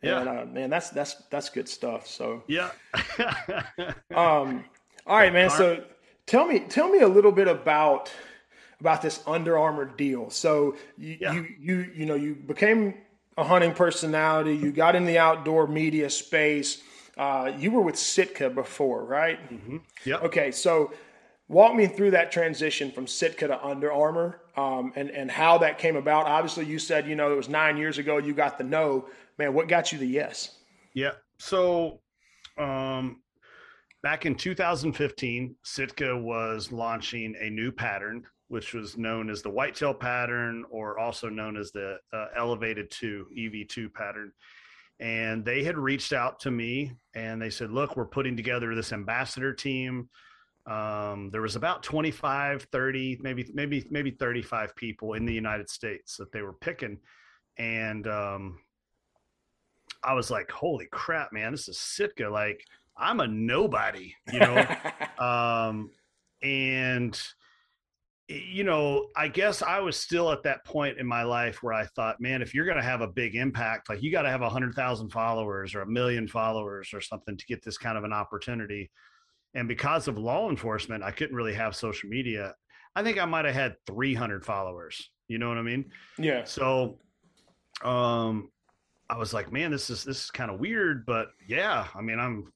Yeah, and, uh, man, that's that's that's good stuff. So yeah. um, all right, <laughs> man. So tell me tell me a little bit about about this Under Armour deal. So you yeah. you you you know you became a hunting personality. You got in the outdoor media space. Uh, you were with Sitka before, right? Mm-hmm. Yeah. Okay, so walk me through that transition from Sitka to Under Armour um, and and how that came about. Obviously, you said you know it was nine years ago. You got the no, man, what got you the yes? Yeah. So, um, back in 2015, Sitka was launching a new pattern, which was known as the whitetail pattern, or also known as the uh, elevated two EV2 pattern. And they had reached out to me and they said, Look, we're putting together this ambassador team. Um, there was about 25, 30, maybe, maybe, maybe 35 people in the United States that they were picking. And um, I was like, holy crap, man, this is Sitka. Like, I'm a nobody, you know? <laughs> um, and, you know, I guess I was still at that point in my life where I thought, man, if you're going to have a big impact, like you got to have a hundred thousand followers or a million followers or something to get this kind of an opportunity. And because of law enforcement, I couldn't really have social media. I think I might have had 300 followers. You know what I mean? Yeah. So, um, I was like, man, this is this is kind of weird, but yeah, I mean, I'm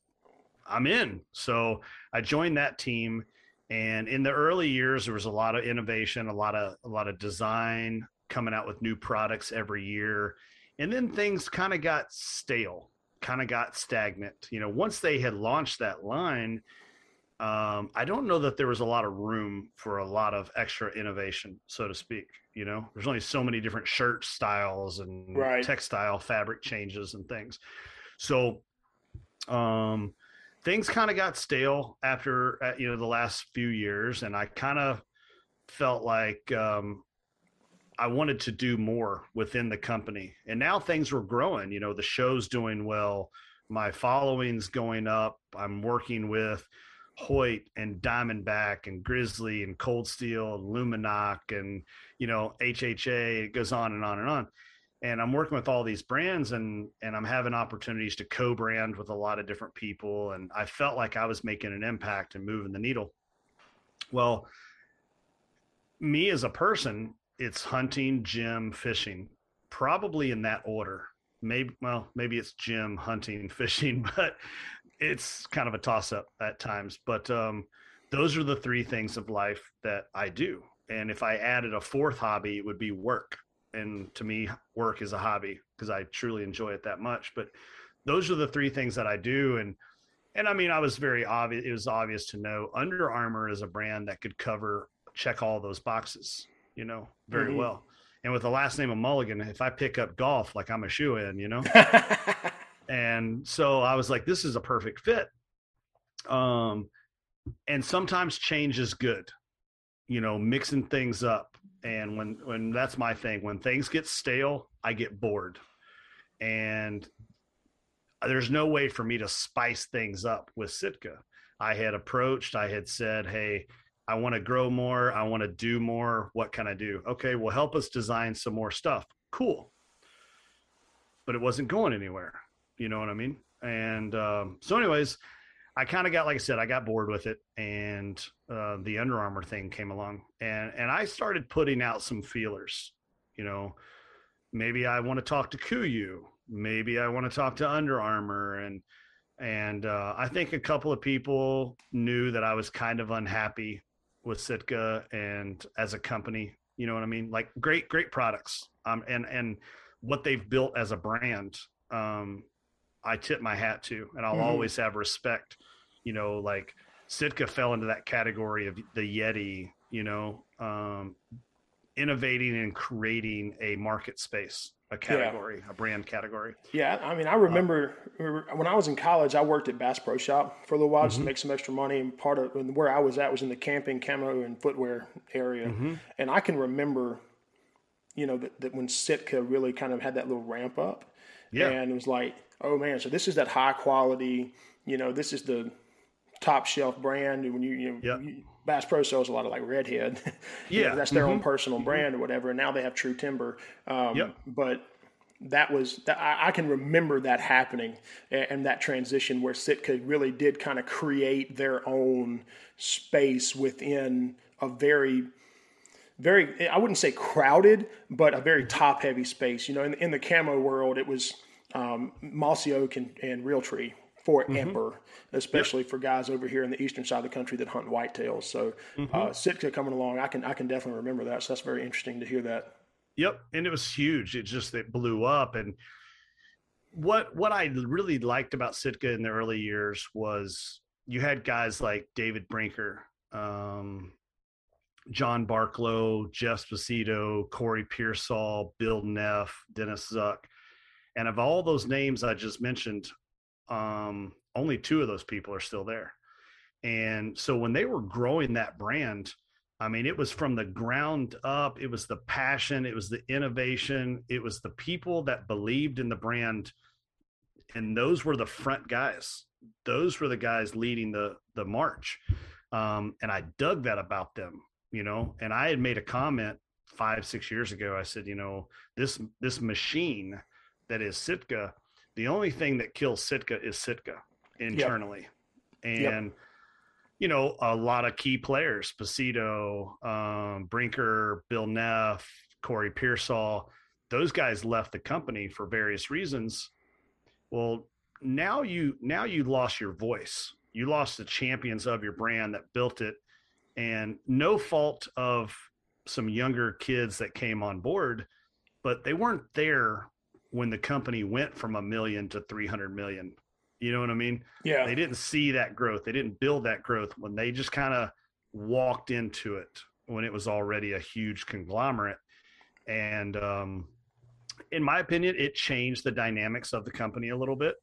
I'm in. So I joined that team, and in the early years, there was a lot of innovation, a lot of a lot of design, coming out with new products every year, and then things kind of got stale, kind of got stagnant. You know, once they had launched that line, um, I don't know that there was a lot of room for a lot of extra innovation, so to speak. You know, there's only so many different shirt styles and right. textile fabric changes and things. So, um, things kind of got stale after uh, you know the last few years, and I kind of felt like um, I wanted to do more within the company. And now things were growing. You know, the show's doing well, my following's going up. I'm working with Hoyt and Diamondback and Grizzly and Cold Steel and Lumenok and you know HHA. It goes on and on and on. And I'm working with all these brands and and I'm having opportunities to co-brand with a lot of different people. And I felt like I was making an impact and moving the needle. Well, me as a person, it's hunting, gym, fishing, probably in that order. Maybe well, maybe it's gym, hunting, <laughs> fishing, but it's kind of a toss up at times, but um, those are the three things of life that I do. And if I added a fourth hobby, it would be work. And to me, work is a hobby because I truly enjoy it that much. But those are the three things that I do. And and I mean, I was very obvious. It was obvious to know Under Armour is a brand that could cover check all those boxes, you know, very mm-hmm. well. And with the last name of Mulligan, if I pick up golf, like I'm a shoe in, you know. <laughs> and so I was like, this is a perfect fit. Um, and sometimes change is good, you know, mixing things up. And when when that's my thing, when things get stale, I get bored, and there's no way for me to spice things up with Sitka. I had approached, I had said, hey. I want to grow more. I want to do more. What can I do? Okay, well, help us design some more stuff. Cool. But it wasn't going anywhere. You know what I mean? And um, so, anyways, I kind of got, like I said, I got bored with it, and uh, the Under Armour thing came along, and and I started putting out some feelers. You know, maybe I want to talk to KUIU, maybe I want to talk to Under Armour, and and uh, I think a couple of people knew that I was kind of unhappy with Sitka and as a company. You know what I mean? Like great, great products, um, and and what they've built as a brand. Um, I tip my hat to, and I'll mm-hmm. always have respect. You know, like Sitka fell into that category of the Yeti. You know, um, innovating and creating a market space a category, yeah. a brand category. Yeah, I mean, I remember uh, when I was in college, I worked at Bass Pro Shop for a little while mm-hmm. just to mm-hmm. make some extra money. And part of and where I was at was in the camping, camo, and footwear area. Mm-hmm. And I can remember, you know, that, that, when Sitka really kind of had that little ramp up. Yeah. And it was like, oh man, so this is that high quality, you know, this is the top shelf brand. And when you, you know, yep. you, Bass Pro sells a lot of like Redhead. <laughs> Yeah, know, that's their mm-hmm. own personal mm-hmm. brand or whatever. And now they have True Timber. Um, yep. But that was that I, I, can remember that happening and, and, that transition where Sitka really did kind of create their own space within a very very I wouldn't say crowded, but a very mm-hmm. top heavy space. You know, in, in the camo world, it was um, mossy oak and, and Realtree for mm-hmm. Ember, especially yep. for guys over here in the eastern side of the country that hunt whitetails. So mm-hmm. uh, Sitka coming along, I can I can definitely remember that. So that's very interesting to hear that. Yep, and it was huge. It just it blew up. And what what I really liked about Sitka in the early years was you had guys like David Brinker, um, John Barklow, Jeff Sposito, Corey Pearsall, Bill Neff, Dennis Zuck. And of all those names I just mentioned, um, only two of those people are still there. And so when they were growing that brand, I mean, it was from the ground up. It was the passion. It was the innovation. It was the people that believed in the brand, and those were the front guys. Those were the guys leading the the march, um, and I dug that about them. You know, and I had made a comment five six years ago. I said, you know, this this machine that is Sitka the only thing that kills Sitka is Sitka internally. Yep. And, yep. you know, a lot of key players, Sposito, um, Brinker, Bill Neff, Corey Pearsall, those guys left the company for various reasons. Well, now you now you lost your voice. You lost the champions of your brand that built it. And no fault of some younger kids that came on board, but they weren't there when the company went from a million to 300 million. You know what I mean? Yeah. They didn't see that growth. They didn't build that growth when they just kind of walked into it when it was already a huge conglomerate. And um, in my opinion, it changed the dynamics of the company a little bit.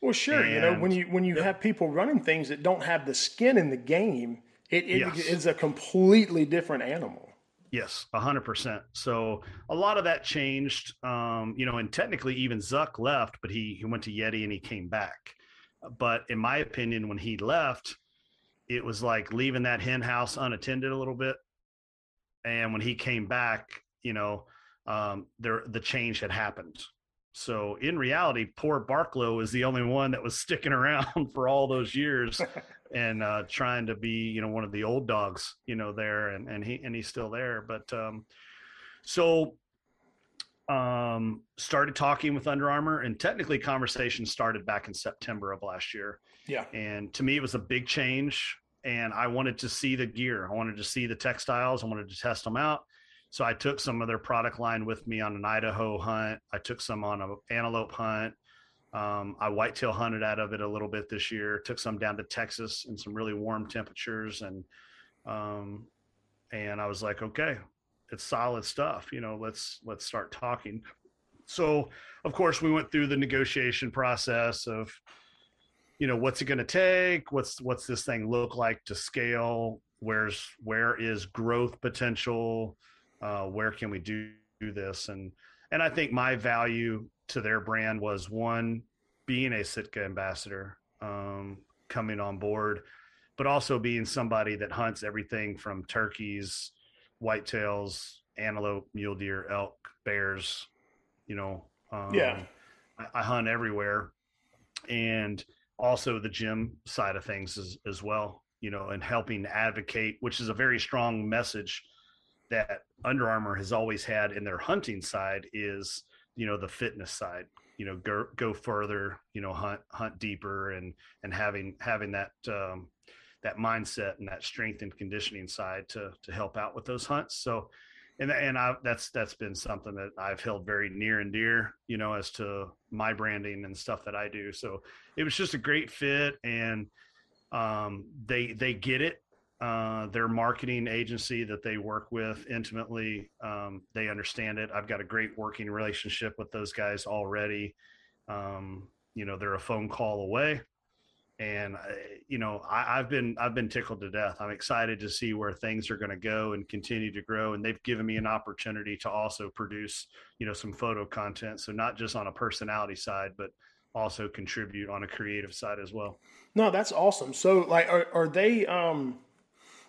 Well, sure. And, you know, when you when you have people running things that don't have the skin in the game, it, it yes. is a completely different animal. Yes, hundred percent. So a lot of that changed. Um, you know, and technically even Zuck left, but he he went to Yeti and he came back. But in my opinion, when he left, it was like leaving that hen house unattended a little bit. And when he came back, you know, um, there the change had happened. So in reality, poor Barklow is the only one that was sticking <laughs> around for all those years <laughs> and uh, trying to be, you know, one of the old dogs, you know, there, and and he and he's still there. But um, so um, started talking with Under Armour, and technically, conversation started back in September of last year. Yeah, and to me, it was a big change, and I wanted to see the gear. I wanted to see the textiles. I wanted to test them out. So I took some of their product line with me on an Idaho hunt. I took some on an antelope hunt. Um, I whitetail hunted out of it a little bit this year. Took some down to Texas in some really warm temperatures, and um, and I was like, okay, it's solid stuff. You know, let's let's start talking. So, of course, we went through the negotiation process of, you know, what's it going to take? What's what's this thing look like to scale? Where's where is growth potential? Uh, where can we do, do this? And and I think my value to their brand was one being a Sitka ambassador, um, coming on board, but also being somebody that hunts everything from turkeys, whitetails, antelope, mule deer, elk, bears. You know, um, yeah, I, I hunt everywhere, and also the gym side of things as, as well, you know, and helping advocate, which is a very strong message that Under Armour has always had in their hunting side is, you know, the fitness side, you know, go, go further, you know, hunt, hunt deeper and, and having, having that, um, that mindset and that strength and conditioning side to, to help out with those hunts. So, and and I, that's that's been something that I've held very near and dear, you know, as to my branding and stuff that I do. So it was just a great fit, and um, they they get it. Uh, their marketing agency that they work with intimately, um, they understand it. I've got a great working relationship with those guys already. Um, you know, they're a phone call away and you know I, have been I've been tickled to death. I'm excited to see where things are going to go and continue to grow. And they've given me an opportunity to also produce you know some photo content, so not just on a personality side, but also contribute on a creative side as well. No, that's awesome. So like, are, are they? um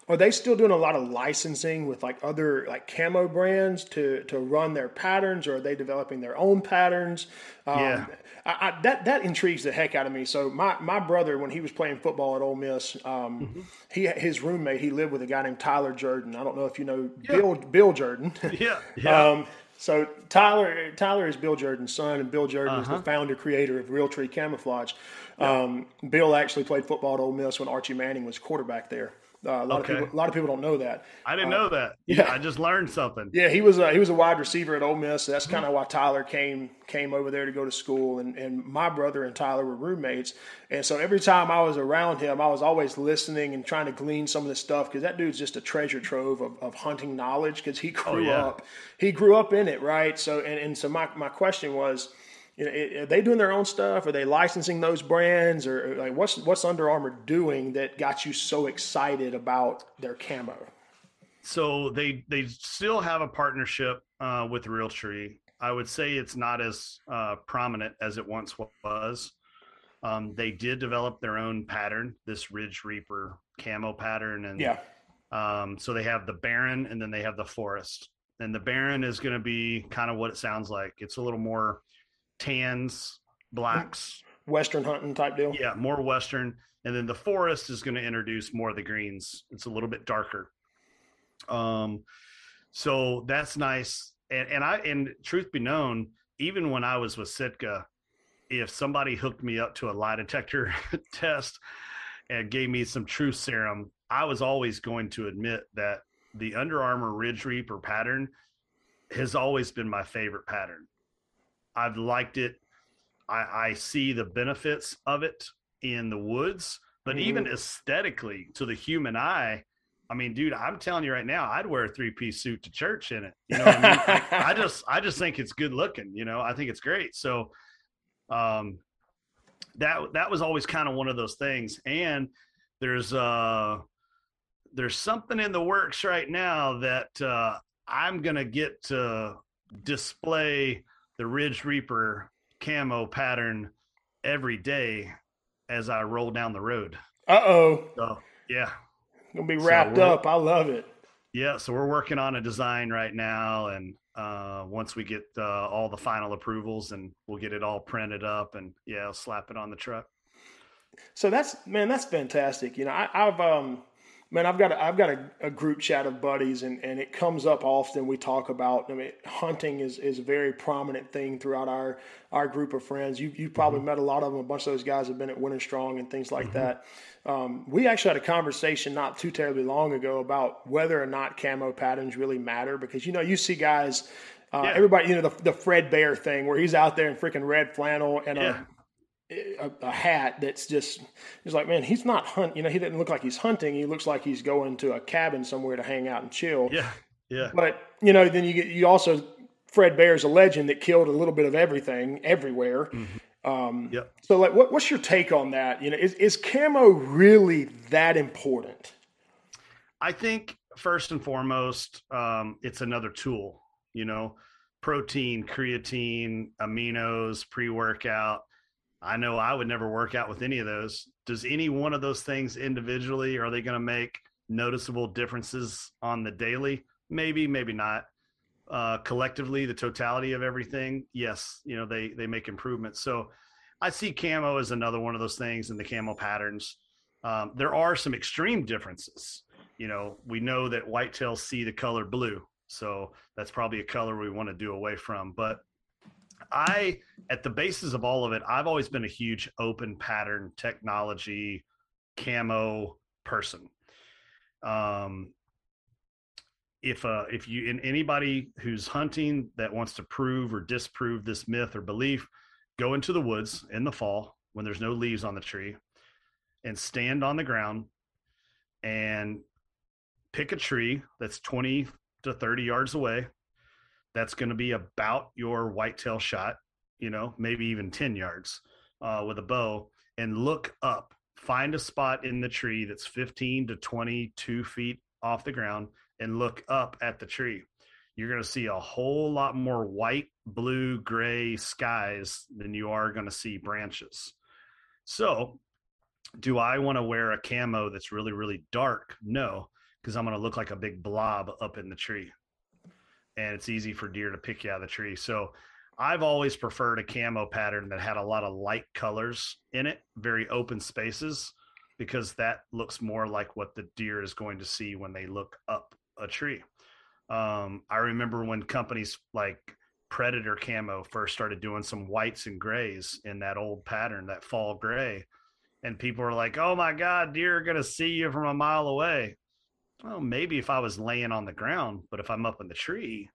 are they still doing a lot of licensing with like other like camo brands to to run their patterns, or are they developing their own patterns? Um, yeah, I, I, that that intrigues the heck out of me. So my my brother, when he was playing football at Ole Miss, um, mm-hmm. he his roommate he lived with a guy named Tyler Jordan. I don't know if you know yeah. Bill Bill Jordan. <laughs> yeah, <laughs> yeah. Um, so Tyler Tyler is Bill Jordan's son, and Bill Jordan uh-huh. is the uh-huh. founder creator of Realtree Camouflage. Yeah. Um, Bill actually played football at Ole Miss when Archie Manning was quarterback there. Uh, a lot okay. of people, a lot of people don't know that. I didn't uh, know that. <laughs> Yeah, I just learned something. Yeah, he was a, he was a wide receiver at Ole Miss. So that's kind of why Tyler came came over there to go to school. And and my brother and Tyler were roommates. And so every time I was around him, I was always listening and trying to glean some of this stuff because that dude's just a treasure trove of, of hunting knowledge because he <laughs> oh, grew oh, yeah. up he grew up in it, right? So and, and so my my question was you know, are they doing their own stuff? Are they licensing those brands, or like what's what's Under Armour doing that got you so excited about their camo? So they they still have a partnership uh, with Realtree. I would say it's not as uh, prominent as it once was. Um, they did develop their own pattern, this Ridge Reaper camo pattern, and yeah. Um, so they have the Barren, and then they have the Forest. And the Barren is going to be kind of what it sounds like. It's a little more tans, blacks, western hunting type deal. Yeah, more western. And then the forest is going to introduce more of the greens. It's a little bit darker. Um, so that's nice. And and I and truth be known, even when I was with Sitka, if somebody hooked me up to a lie detector <laughs> test and gave me some truth serum, I was always going to admit that the Under Armour Ridge Reaper pattern has always been my favorite pattern. I've liked it. I, I see the benefits of it in the woods, but mm-hmm. even aesthetically to the human eye, I mean, dude, I'm telling you right now, I'd wear a three piece suit to church in it. You know what I mean? I, I, <laughs> just, I just think it's good looking. You know, I think it's great. So, um, that that was always kind of one of those things. And there's uh, there's something in the works right now that uh, I'm gonna get to display the Ridge Reaper camo pattern every day as I roll down the road. Uh oh. So yeah. Gonna be wrapped so up. I love it. Yeah, so we're working on a design right now, and uh, once we get uh, all the final approvals, and we'll get it all printed up, and yeah, I'll slap it on the truck. So that's man, that's fantastic. You know, I, have um, man, I've got a, I've got a, a, group chat of buddies, and, and it comes up often. We talk about. I mean, hunting is, is a very prominent thing throughout our our group of friends. You you probably mm-hmm. met a lot of them. A bunch of those guys have been at Winter Strong and things like mm-hmm. that. Um, we actually had a conversation not too terribly long ago about whether or not camo patterns really matter because you know you see guys. Uh, yeah. Everybody, you know, the, the Fred Bear thing where he's out there in freaking red flannel and yeah. a a, a, hat that's just he's like man he's not hunt you know he doesn't look like he's hunting. He looks like he's going to a cabin somewhere to hang out and chill. Yeah yeah. But you know then you get you also fred bear's a legend that killed a little bit of everything everywhere. Mm-hmm. um yep. so like what, what's your take on that? You know is, is camo really that important? I think first and foremost um it's another tool you know protein creatine aminos pre-workout I know I would never work out with any of those. Does any one of those things individually are they going to make noticeable differences on the daily? Maybe, maybe not. Uh, collectively, the totality of everything, yes, you know they they make improvements. So I see camo as another one of those things in the camo patterns. Um, there are some extreme differences. You know, we know that whitetails see the color blue, so that's probably a color we want to do away from. But I, at the basis of all of it, I've always been a huge open pattern technology camo person. Um, if uh, if you in anybody who's hunting that wants to prove or disprove this myth or belief, go into the woods in the fall when there's no leaves on the tree, and stand on the ground and pick a tree that's 20 to 30 yards away. That's going to be about your whitetail shot, you know, maybe even 10 yards uh, with a bow, and look up. Find a spot in the tree that's 15 to 22 feet off the ground and look up at the tree, you're going to see a whole lot more white, blue, gray skies than you are going to see branches. So, do I want to wear a camo that's really, really dark? No, because I'm going to look like a big blob up in the tree. And it's easy for deer to pick you out of the tree. So, I've always preferred a camo pattern that had a lot of light colors in it, very open spaces, because that looks more like what the deer is going to see when they look up a tree. Um, I remember when companies like Predator Camo first started doing some whites and grays in that old pattern, that fall gray. And people were like, oh my God, deer are going to see you from a mile away. Well, maybe if I was laying on the ground, but if I'm up in the tree,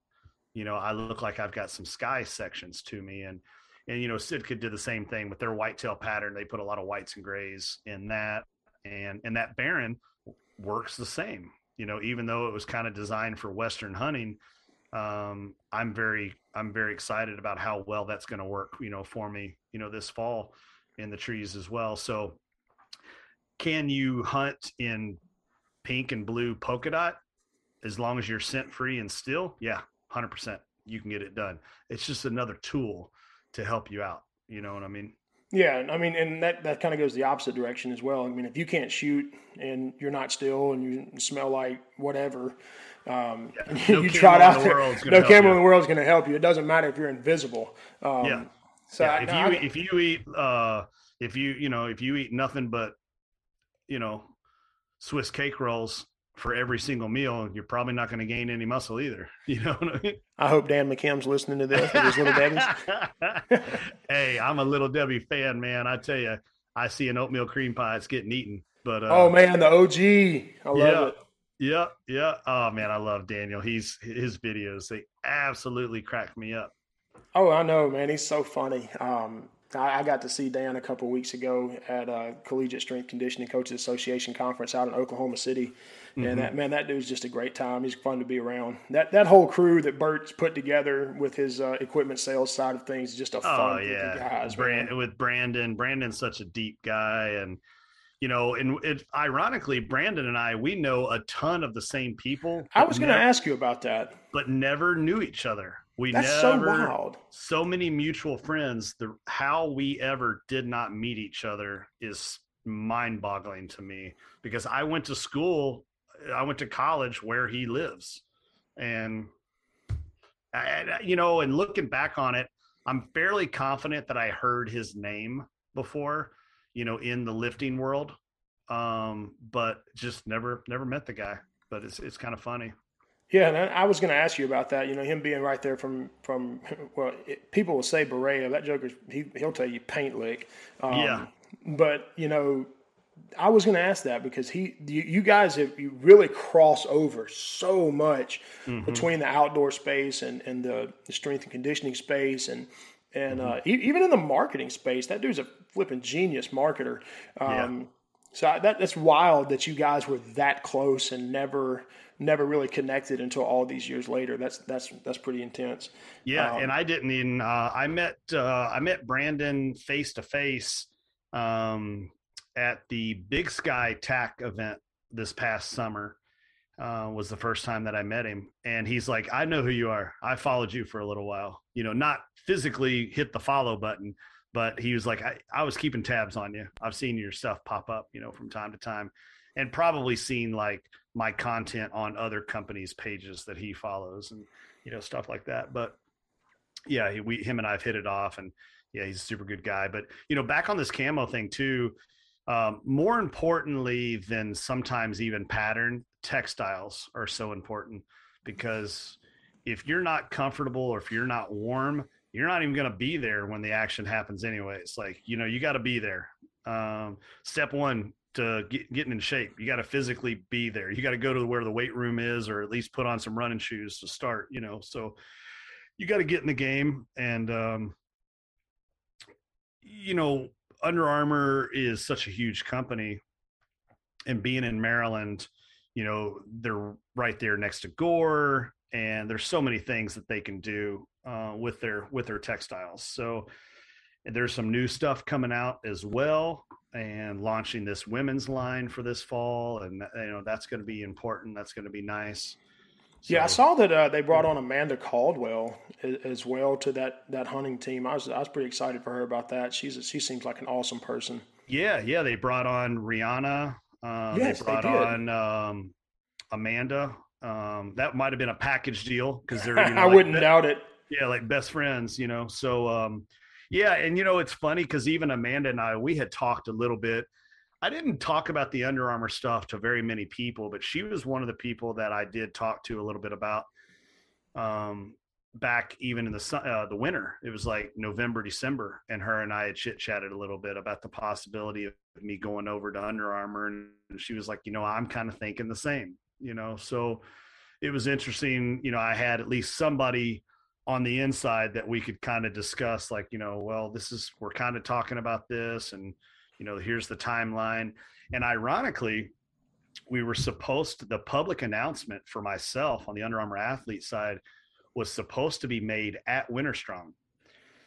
you know, I look like I've got some sky sections to me. And, and, you know, Sitka did the same thing with their whitetail pattern. They put a lot of whites and grays in that. And, and that Barren works the same you know, even though it was kind of designed for Western hunting, um, I'm very, I'm very excited about how well that's going to work, you know, for me, you know, this fall in the trees as well. So can you hunt in pink and blue polka dot as long as you're scent free and still? Yeah, hundred percent. You can get it done. It's just another tool to help you out. You know what I mean? Yeah, I mean, and that, that kind of goes the opposite direction as well. I mean, if you can't shoot and you're not still and you smell like whatever, um, yeah, <laughs> no you trot out there, no camera in the world is going to help you. It doesn't matter if you're invisible. Um, yeah. So yeah, I, if you I, if you eat uh, if you you know if you eat nothing but you know Swiss cake rolls for every single meal, you're probably not going to gain any muscle either. <laughs> You know I, mean? I hope Dan McKim's listening to this his little Debbie's. <laughs> hey, I'm a little Debbie fan, man. I tell you, I see an oatmeal cream pie, it's getting eaten. But uh, oh man, the OG, I love yeah, it. Yeah, yeah. Oh man, I love Daniel. He's his videos. They absolutely crack me up. Oh, I know, man. He's so funny. Um, I, I got to see Dan a couple weeks ago at a Collegiate Strength Conditioning Coaches Association conference out in Oklahoma City, mm-hmm. and that man, that dude's just a great time. He's fun to be around. That that whole crew that Bert's put together with his uh, equipment sales side of things is just a fun oh, yeah. guys. Brand, with Brandon, Brandon's such a deep guy, and you know, and it ironically, Brandon and I, we know a ton of the same people. I was going to ask you about that, but never knew each other. We That's never, so wild. So many mutual friends. The how we ever did not meet each other is mind-boggling to me because I went to school, I went to college where he lives, and I, you know, and looking back on it, I'm fairly confident that I heard his name before, you know, in the lifting world, um, but just never never met the guy. But it's it's kind of funny. Yeah, and I was going to ask you about that. You know, him being right there from from well, it, people will say Berea. That joker, he he'll tell you paint lick. Um, yeah. But you know, I was going to ask that because he, you, you, guys have you really cross over so much mm-hmm. between the outdoor space and and the, the strength and conditioning space and and mm-hmm. uh, even in the marketing space. That dude's a flipping genius marketer. Um, yeah. So I, that that's wild that you guys were that close and never never really connected until all these years later. That's that's that's pretty intense. Yeah, um, and I didn't even. Uh, I met uh, I met Brandon face to face at the Big Sky TAC event this past summer. Uh, was the first time that I met him, and he's like, "I know who you are. I followed you for a little while. You know, not physically hit the follow button." But he was like, I, I was keeping tabs on you. I've seen your stuff pop up, you know, from time to time and probably seen like my content on other companies' pages that he follows and you know stuff like that. But yeah, he, we him and I've hit it off, and yeah, he's a super good guy. But you know, back on this camo thing too. Um, more importantly than sometimes even pattern, textiles are so important because if you're not comfortable or if you're not warm, you're not even going to be there when the action happens anyway. It's Like, you know, you got to be there. Um, step one to get, getting in shape, you got to physically be there. You got to go to where the weight room is, or at least put on some running shoes to start, you know, so you got to get in the game and, um, you know, Under Armour is such a huge company and being in Maryland, you know, they're right there next to Gore and there's so many things that they can do uh, with their with their textiles. So there's some new stuff coming out as well and launching this women's line for this fall and you know that's going to be important that's going to be nice. So, yeah i saw that uh, they brought on amanda caldwell as well to that that hunting team. I was i was pretty excited for her about that. She's a, she seems like an awesome person. Yeah yeah they brought on rihanna um, yes, they brought they on um, amanda. Um, that might have been a package deal because <laughs> they're you know, i like, wouldn't doubt it. Yeah like best friends you know? So um yeah and you know it's funny because even amanda and i we had talked a little bit. I didn't talk about the Under Armour stuff to very many people but she was one of the people that i did talk to a little bit about um back even in the uh, the winter. It was like november december and her and i had chit chatted a little bit about the possibility of me going over to Under Armour and she was like you know i'm kind of thinking the same you know? So it was interesting you know i had at least somebody on the inside that we could kind of discuss like you know well this is we're kind of talking about this and you know here's the timeline and ironically we were supposed to the public announcement for myself on the Under Armour athlete side was supposed to be made at Winterstrong.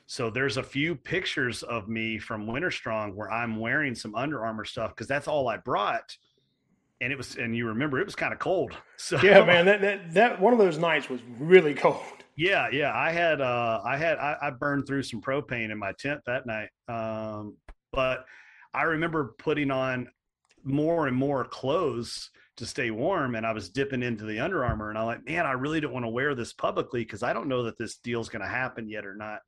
So there's a few pictures of me from Winterstrong where I'm wearing some Under Armour stuff because that's all I brought. And it was, and you remember it was kind of cold. <laughs> So yeah, man, that, that that one of those nights was really cold. Yeah, yeah. I had uh I had I, I burned through some propane in my tent that night. Um, but I remember putting on more and more clothes to stay warm and I was dipping into the Under Armour and I'm like, man, I really don't want to wear this publicly because I don't know that this deal's gonna happen yet or not.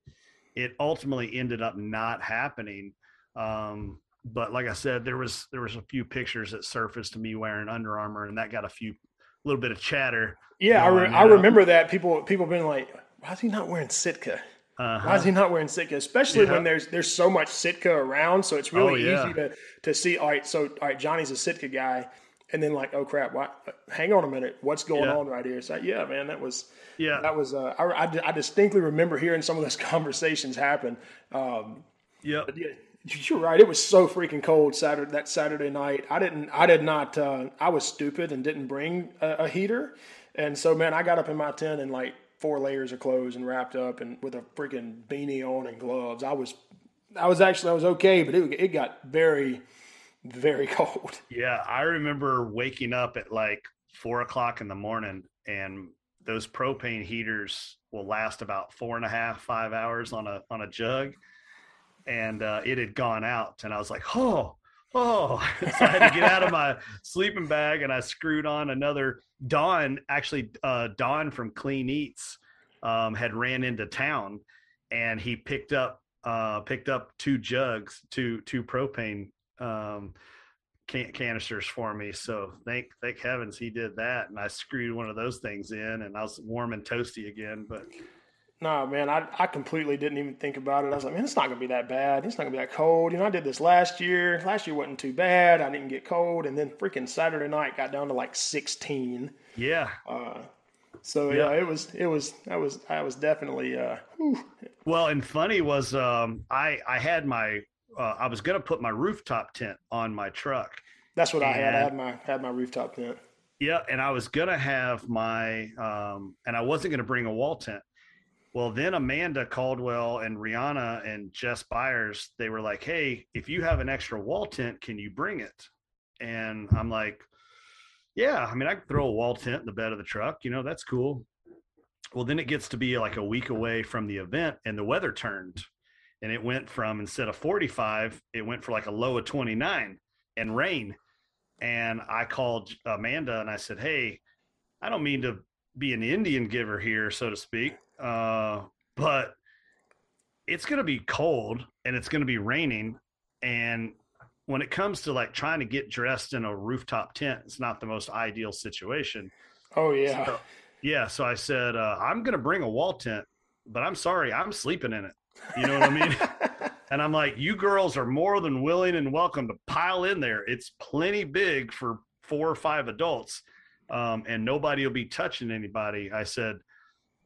It ultimately ended up not happening. Um, but like I said, there was there was a few pictures that surfaced to me wearing Under Armour and that got a few a little bit of chatter yeah, I, re- I remember that people people been like, why is he not wearing Sitka? Uh-huh. Why is he not wearing Sitka? Especially yeah. when there's there's so much Sitka around, so it's really oh, yeah. easy to to see. All right, so all right, Johnny's a Sitka guy, and then like, oh crap, why, Hang on a minute, what's going yeah. on right here? So yeah, man, that was yeah, that was. Uh, I, I, I distinctly remember hearing some of those <laughs> conversations happen. Um, yeah, you're right. It was so freaking cold Saturday that Saturday night. I didn't. I did not. Uh, I was stupid and didn't bring a, a heater. And so, man, I got up in my tent in like four layers of clothes and wrapped up and with a freaking beanie on and gloves. I was, I was actually, I was okay, but it, it got very, very <laughs> cold. Yeah. I remember waking up at like four o'clock in the morning and those propane heaters will last about four and a half, five hours on a, on a jug. And uh, it had gone out and I was like, Oh, oh <laughs> so i had to get out of my sleeping bag and i screwed on another don actually uh, don from clean eats um, had ran into town and he picked up uh, picked up two jugs two two propane um, can- canisters for me. So thank thank heavens he did that and i screwed one of those things in and i was warm and toasty again but no, man, I, I completely didn't even think about it. I was like, man, it's not going to be that bad. It's not going to be that cold. You know, I did this last year. Last year wasn't too bad. I didn't get cold. And then freaking Saturday night got down to like 16. Yeah. Uh, so yeah. yeah, it was, it was, I was, I was definitely, uh, whew. well, and funny was, um, I, I had my, uh, I was going to put my rooftop tent on my truck. That's what and, I had. I had my, had my rooftop tent. Yeah. And I was going to have my, um, and I wasn't going to bring a wall tent. Well, then Amanda Caldwell and Rihanna and Jess Byers, they were like, Hey, if you have an extra wall tent, can you bring it? And I'm like, Yeah, I mean, I can throw a wall tent in the bed of the truck, you know, that's cool. Well, then it gets to be like a week away from the event and the weather turned and it went from instead of 45, it went for like a low of 29 and rain. And I called Amanda and I said, Hey, I don't mean to be an Indian giver here, so to speak uh, but it's going to be cold and it's going to be raining. And when it comes to like trying to get dressed in a rooftop tent, it's not the most ideal situation. Oh yeah. So, yeah. So I said, uh, I'm going to bring a wall tent, but I'm sorry, I'm sleeping in it. You know what I mean? <laughs> and I'm like, you girls are more than willing and welcome to pile in there. It's plenty big for four or five adults, um, and nobody will be touching anybody. I said,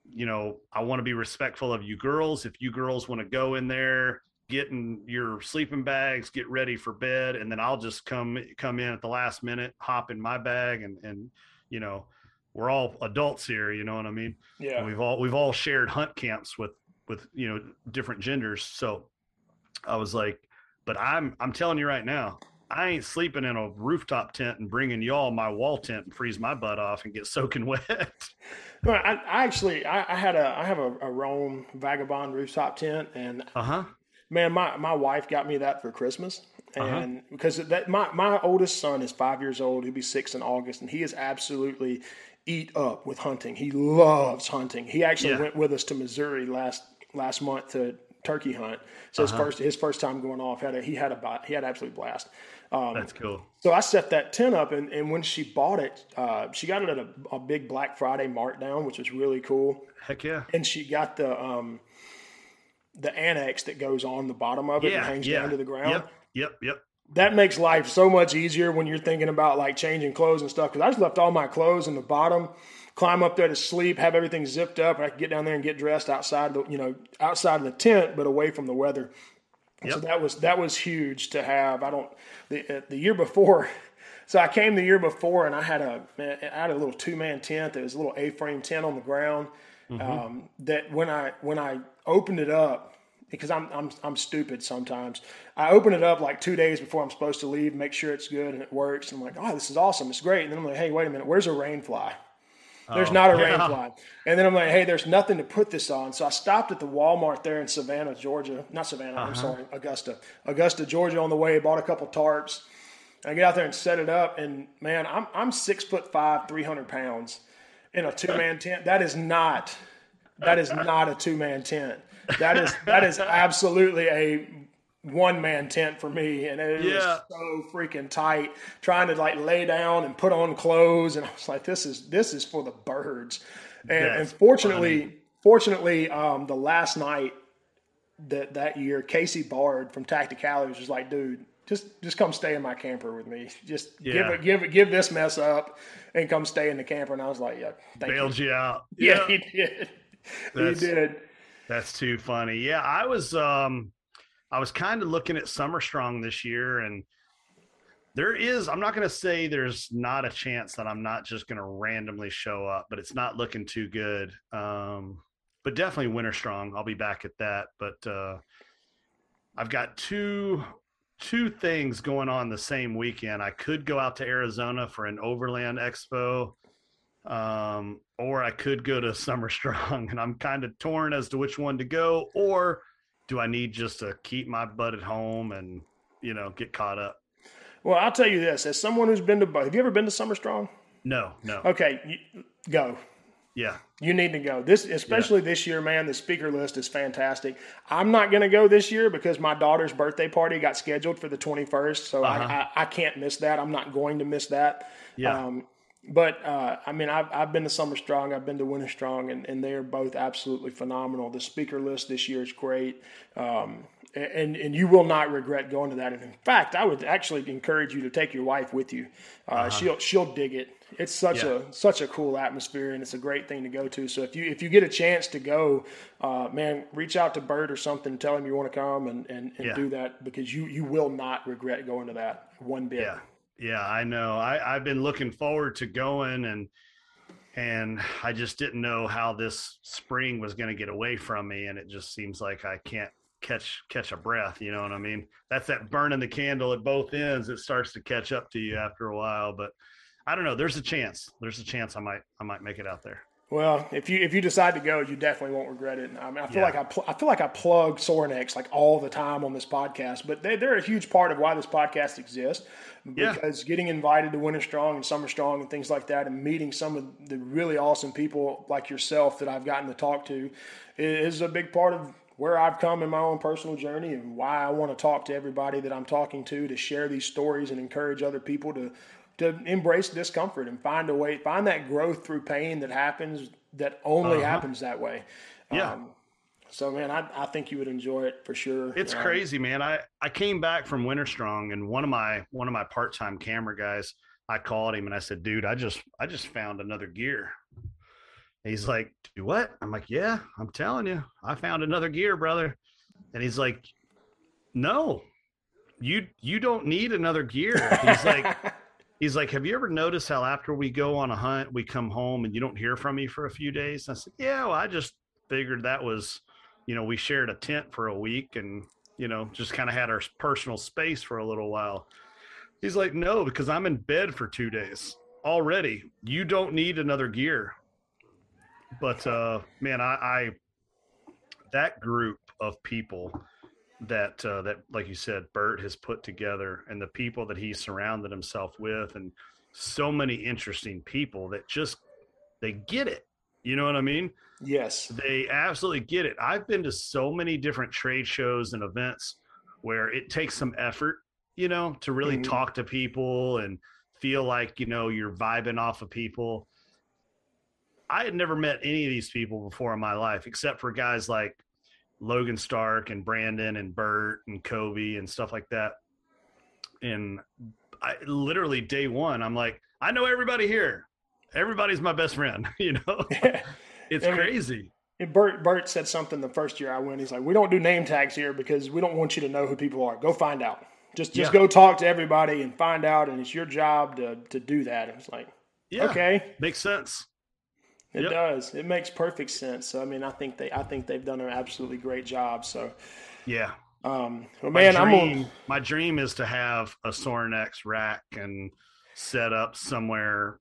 you know, I want to be respectful of you girls. If you girls want to go in there, get in your sleeping bags, get ready for bed, and then I'll just come come in at the last minute, hop in my bag, and and you know, we're all adults here. You know what I mean? Yeah. And we've all we've all shared hunt camps with with you know different genders. So I was like, but I'm I'm telling you right now, I ain't sleeping in a rooftop tent and bringing y'all my wall tent and freeze my butt off and get <laughs> soaking wet. Well, I, I actually I, I, had a I have a, a Roam Vagabond rooftop tent, and uh huh. Man, my my wife got me that for Christmas, uh-huh. and uh-huh. because that my my oldest son is five years old, he'll be six in August, and he is absolutely eat up with hunting. He loves hunting. He actually yeah. went with us to Missouri last last month to turkey hunt. So uh-huh. his first his first time going off had a, he had a he had absolute blast. Um, That's cool. So I set that tent up, and, and when she bought it, uh, she got it at a, a, big Black Friday markdown, which was really cool. Heck yeah! And she got the um, the annex that goes on the bottom of it yeah, and hangs yeah. down to the ground. Yep, yep, yep. That makes life so much easier when you're thinking about like changing clothes and stuff. Because I just left all my clothes in the bottom, climb up there to sleep, have everything zipped up, and I could get down there and get dressed outside the you know outside of the tent, but away from the weather. Yep. So that was that was huge to have. I don't the uh, the year before. <laughs> So I came the year before and I had a I had a little two man tent. It was a little A frame tent on the ground. Mm-hmm. Um, that when I when I opened it up because I'm I'm I'm stupid sometimes. I open it up like two days before I'm supposed to leave, make sure it's good and it works. And I'm like, oh, this is awesome, it's great. And then I'm like, hey, wait a minute, where's a rain fly? There's oh, not a <laughs> rain fly. And then I'm like, hey, there's nothing to put this on. So I stopped at the Walmart there in Savannah, Georgia. Not Savannah, uh-huh. I'm sorry, Augusta. Augusta, Georgia on the way, bought a couple tarps. I get out there and set it up, and man, I'm I'm six foot five, three hundred pounds in a two man tent. That is not that is not a two man tent. That is that is <laughs> absolutely a one man tent for me, and it yeah. was so freaking tight. Trying to like lay down and put on clothes, and I was like, "This is this is for the birds." And, and fortunately, funny. fortunately, um, the last night that that year, Casey Bard from Tacticality was just like, "Dude, just just come stay in my camper with me. Just yeah. give it, give it, give this mess up, and come stay in the camper." And I was like, "Yeah, thank bailed you, you out." <laughs> Yeah, yeah, he did. That's, he did. That's too funny. Yeah, I was um I was kind of looking at Summer Strong this year, and there is, I'm not going to say there's not a chance that I'm not just going to randomly show up, but it's not looking too good. Um, but definitely Winter Strong. I'll be back at that. But uh, I've got two two things going on the same weekend. I could go out to Arizona for an Overland Expo, um, or I could go to Summer <laughs> Strong, and I'm kind of torn as to which one to go. Or do I need just to keep my butt at home and you know get caught up? Well, I'll tell you this: as someone who's been to both, have you ever been to Summer Strong? No, no. Okay, go. Yeah, you need to go. This, especially yeah. this year, man. The speaker list is fantastic. I'm not going to go this year because my daughter's birthday party got scheduled for the 21st, so uh-huh. I, I, I, can't miss that. I'm not going to miss that. Yeah. Um, but uh, I mean, I've, I've been to Summer Strong, I've been to Winter Strong, and, and they are both absolutely phenomenal. The speaker list this year is great, um, and and you will not regret going to that. And in fact, I would actually encourage you to take your wife with you. Uh, uh-huh. She'll she'll dig it. It's such yeah. a such a cool atmosphere, and it's a great thing to go to. So if you if you get a chance to go, uh, man, reach out to Bert or something, tell him you want to come, and and, and yeah. do that because you you will not regret going to that one bit. Yeah. Yeah, I know. I, I've been looking forward to going and and I just didn't know how this spring was going to get away from me and it just seems like I can't catch catch a breath, you know what I mean? That's that burning the candle at both ends. It starts to catch up to you after a while, but I don't know. There's a chance. There's a chance I might I might make it out there. Well, if you if you decide to go, you definitely won't regret it. I mean, I feel yeah. like I pl- I feel like I plug Sorinex like all the time on this podcast, but they, they're a huge part of why this podcast exists. Because yeah. getting invited to Winter Strong and Summer Strong and things like that, and meeting some of the really awesome people like yourself that I've gotten to talk to, is a big part of where I've come in my own personal journey and why I want to talk to everybody that I'm talking to to share these stories and encourage other people to to embrace discomfort and find a way, find that growth through pain that happens that only uh-huh. happens that way. Yeah. Um, so man, I, I think you would enjoy it for sure. It's um, crazy, man. I, I came back from Winter Strong and one of my one of my part-time camera guys, I called him and I said, dude, I just I just found another gear. he's like, do what? I'm like, yeah, I'm telling you, I found another gear, brother. And he's like, no, you you don't need another gear. He's like, <laughs> he's like, Have you ever noticed how after we go on a hunt, we come home and you don't hear from me for a few days? And I said, Yeah, well, I just figured that was, you know, we shared a tent for a week and, you know, just kind of had our personal space for a little while. He's like, No, because I'm in bed for two days already. You don't need another gear. But uh man, I, I that group of people that uh, that like you said bert has put together and the people that he surrounded himself with and so many interesting people that just they get it. You know what i mean? Yes. They absolutely get it. I've been to so many different trade shows and events where it takes some effort you know to really mm-hmm. talk to people and feel like you know you're vibing off of people. I had never met any of these people before in my life except for guys like Logan Stark and Brandon and Bert and Kobe and stuff like that. And I literally day one, I'm like, I know everybody here. Everybody's my best friend. <laughs> You know, <laughs> it's and crazy. And Bert Bert said something the first year I went. He's like, we don't do name tags here because we don't want you to know who people are. Go find out. Just just yeah. go talk to everybody and find out, and it's your job to to do that. And it's like, yeah, okay, makes sense. It yep. does. It makes perfect sense. So I mean, I think they, I think they've done an absolutely great job. So, yeah. Um, well, man, dream, I'm on. My dream is to have a Sorinex rack and set up somewhere,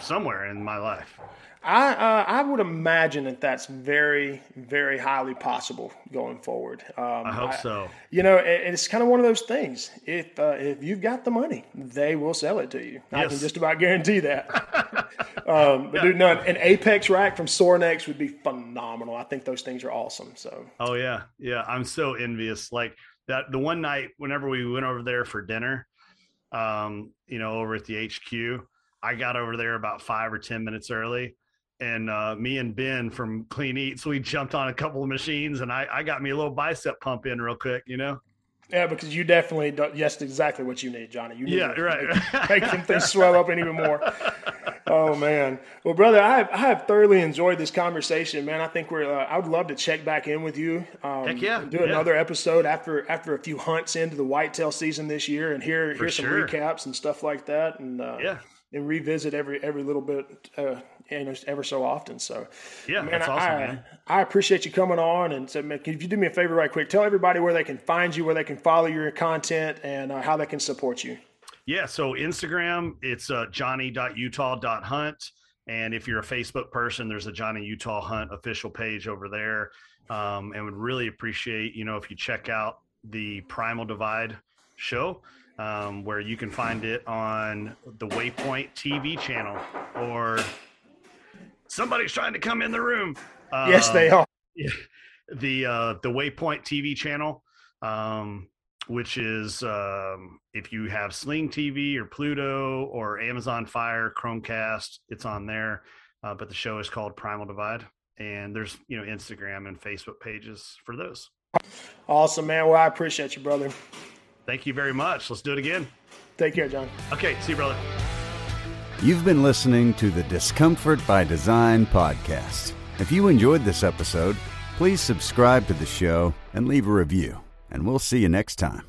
somewhere in my life. I uh, I would imagine that that's very very highly possible going forward. Um, I hope I, so. You know, it, it's kind of one of those things. If uh, if you've got the money, they will sell it to you. Yes. I can just about guarantee that. <laughs> um, but yeah. dude, no, an Apex rack from Sorinex would be phenomenal. I think those things are awesome. So. Oh yeah, yeah. I'm so envious. Like that the one night whenever we went over there for dinner, um, you know, over at the HQ. I got over there about five or ten minutes early, and uh, me and Ben from Clean Eats, we jumped on a couple of machines, and I, I got me a little bicep pump in real quick, you know. Yeah, because you definitely do, yes, exactly what you need, Johnny. You need yeah, right. Make, them things swell up even more. Oh man, well, brother, I have, I have thoroughly enjoyed this conversation, man. I think we're. Uh, I would love to check back in with you. Um, Heck yeah, do another episode after after a few hunts into the whitetail season this year, and hear For hear some sure. recaps and stuff like that, and uh, yeah, and revisit every every little bit. Uh, you know, ever so often. So, yeah, man, that's awesome, I, man. I appreciate you coming on. And so, man, if you do me a favor, right quick, tell everybody where they can find you, where they can follow your content, and uh, how they can support you. Yeah, so Instagram, it's uh, johnny.utah.hunt. And if you're a Facebook person, there's a Johnny Utah Hunt official page over there. Um, and would really appreciate, you know, if you check out the Primal Divide show um, where you can find it on the Waypoint TV channel or somebody's trying to come in the room. Um, yes, they are. <laughs> The uh, the Waypoint TV channel, um, which is um, if you have Sling TV or Pluto or Amazon Fire, Chromecast, it's on there. Uh, but the show is called Primal Divide, and there's you know Instagram and Facebook pages for those. Awesome, man. Well, I appreciate you, brother. Thank you very much. Let's do it again. Take care, John. Okay. See you, brother. You've been listening to the Discomfort by Design podcast. If you enjoyed this episode, please subscribe to the show and leave a review, and we'll see you next time.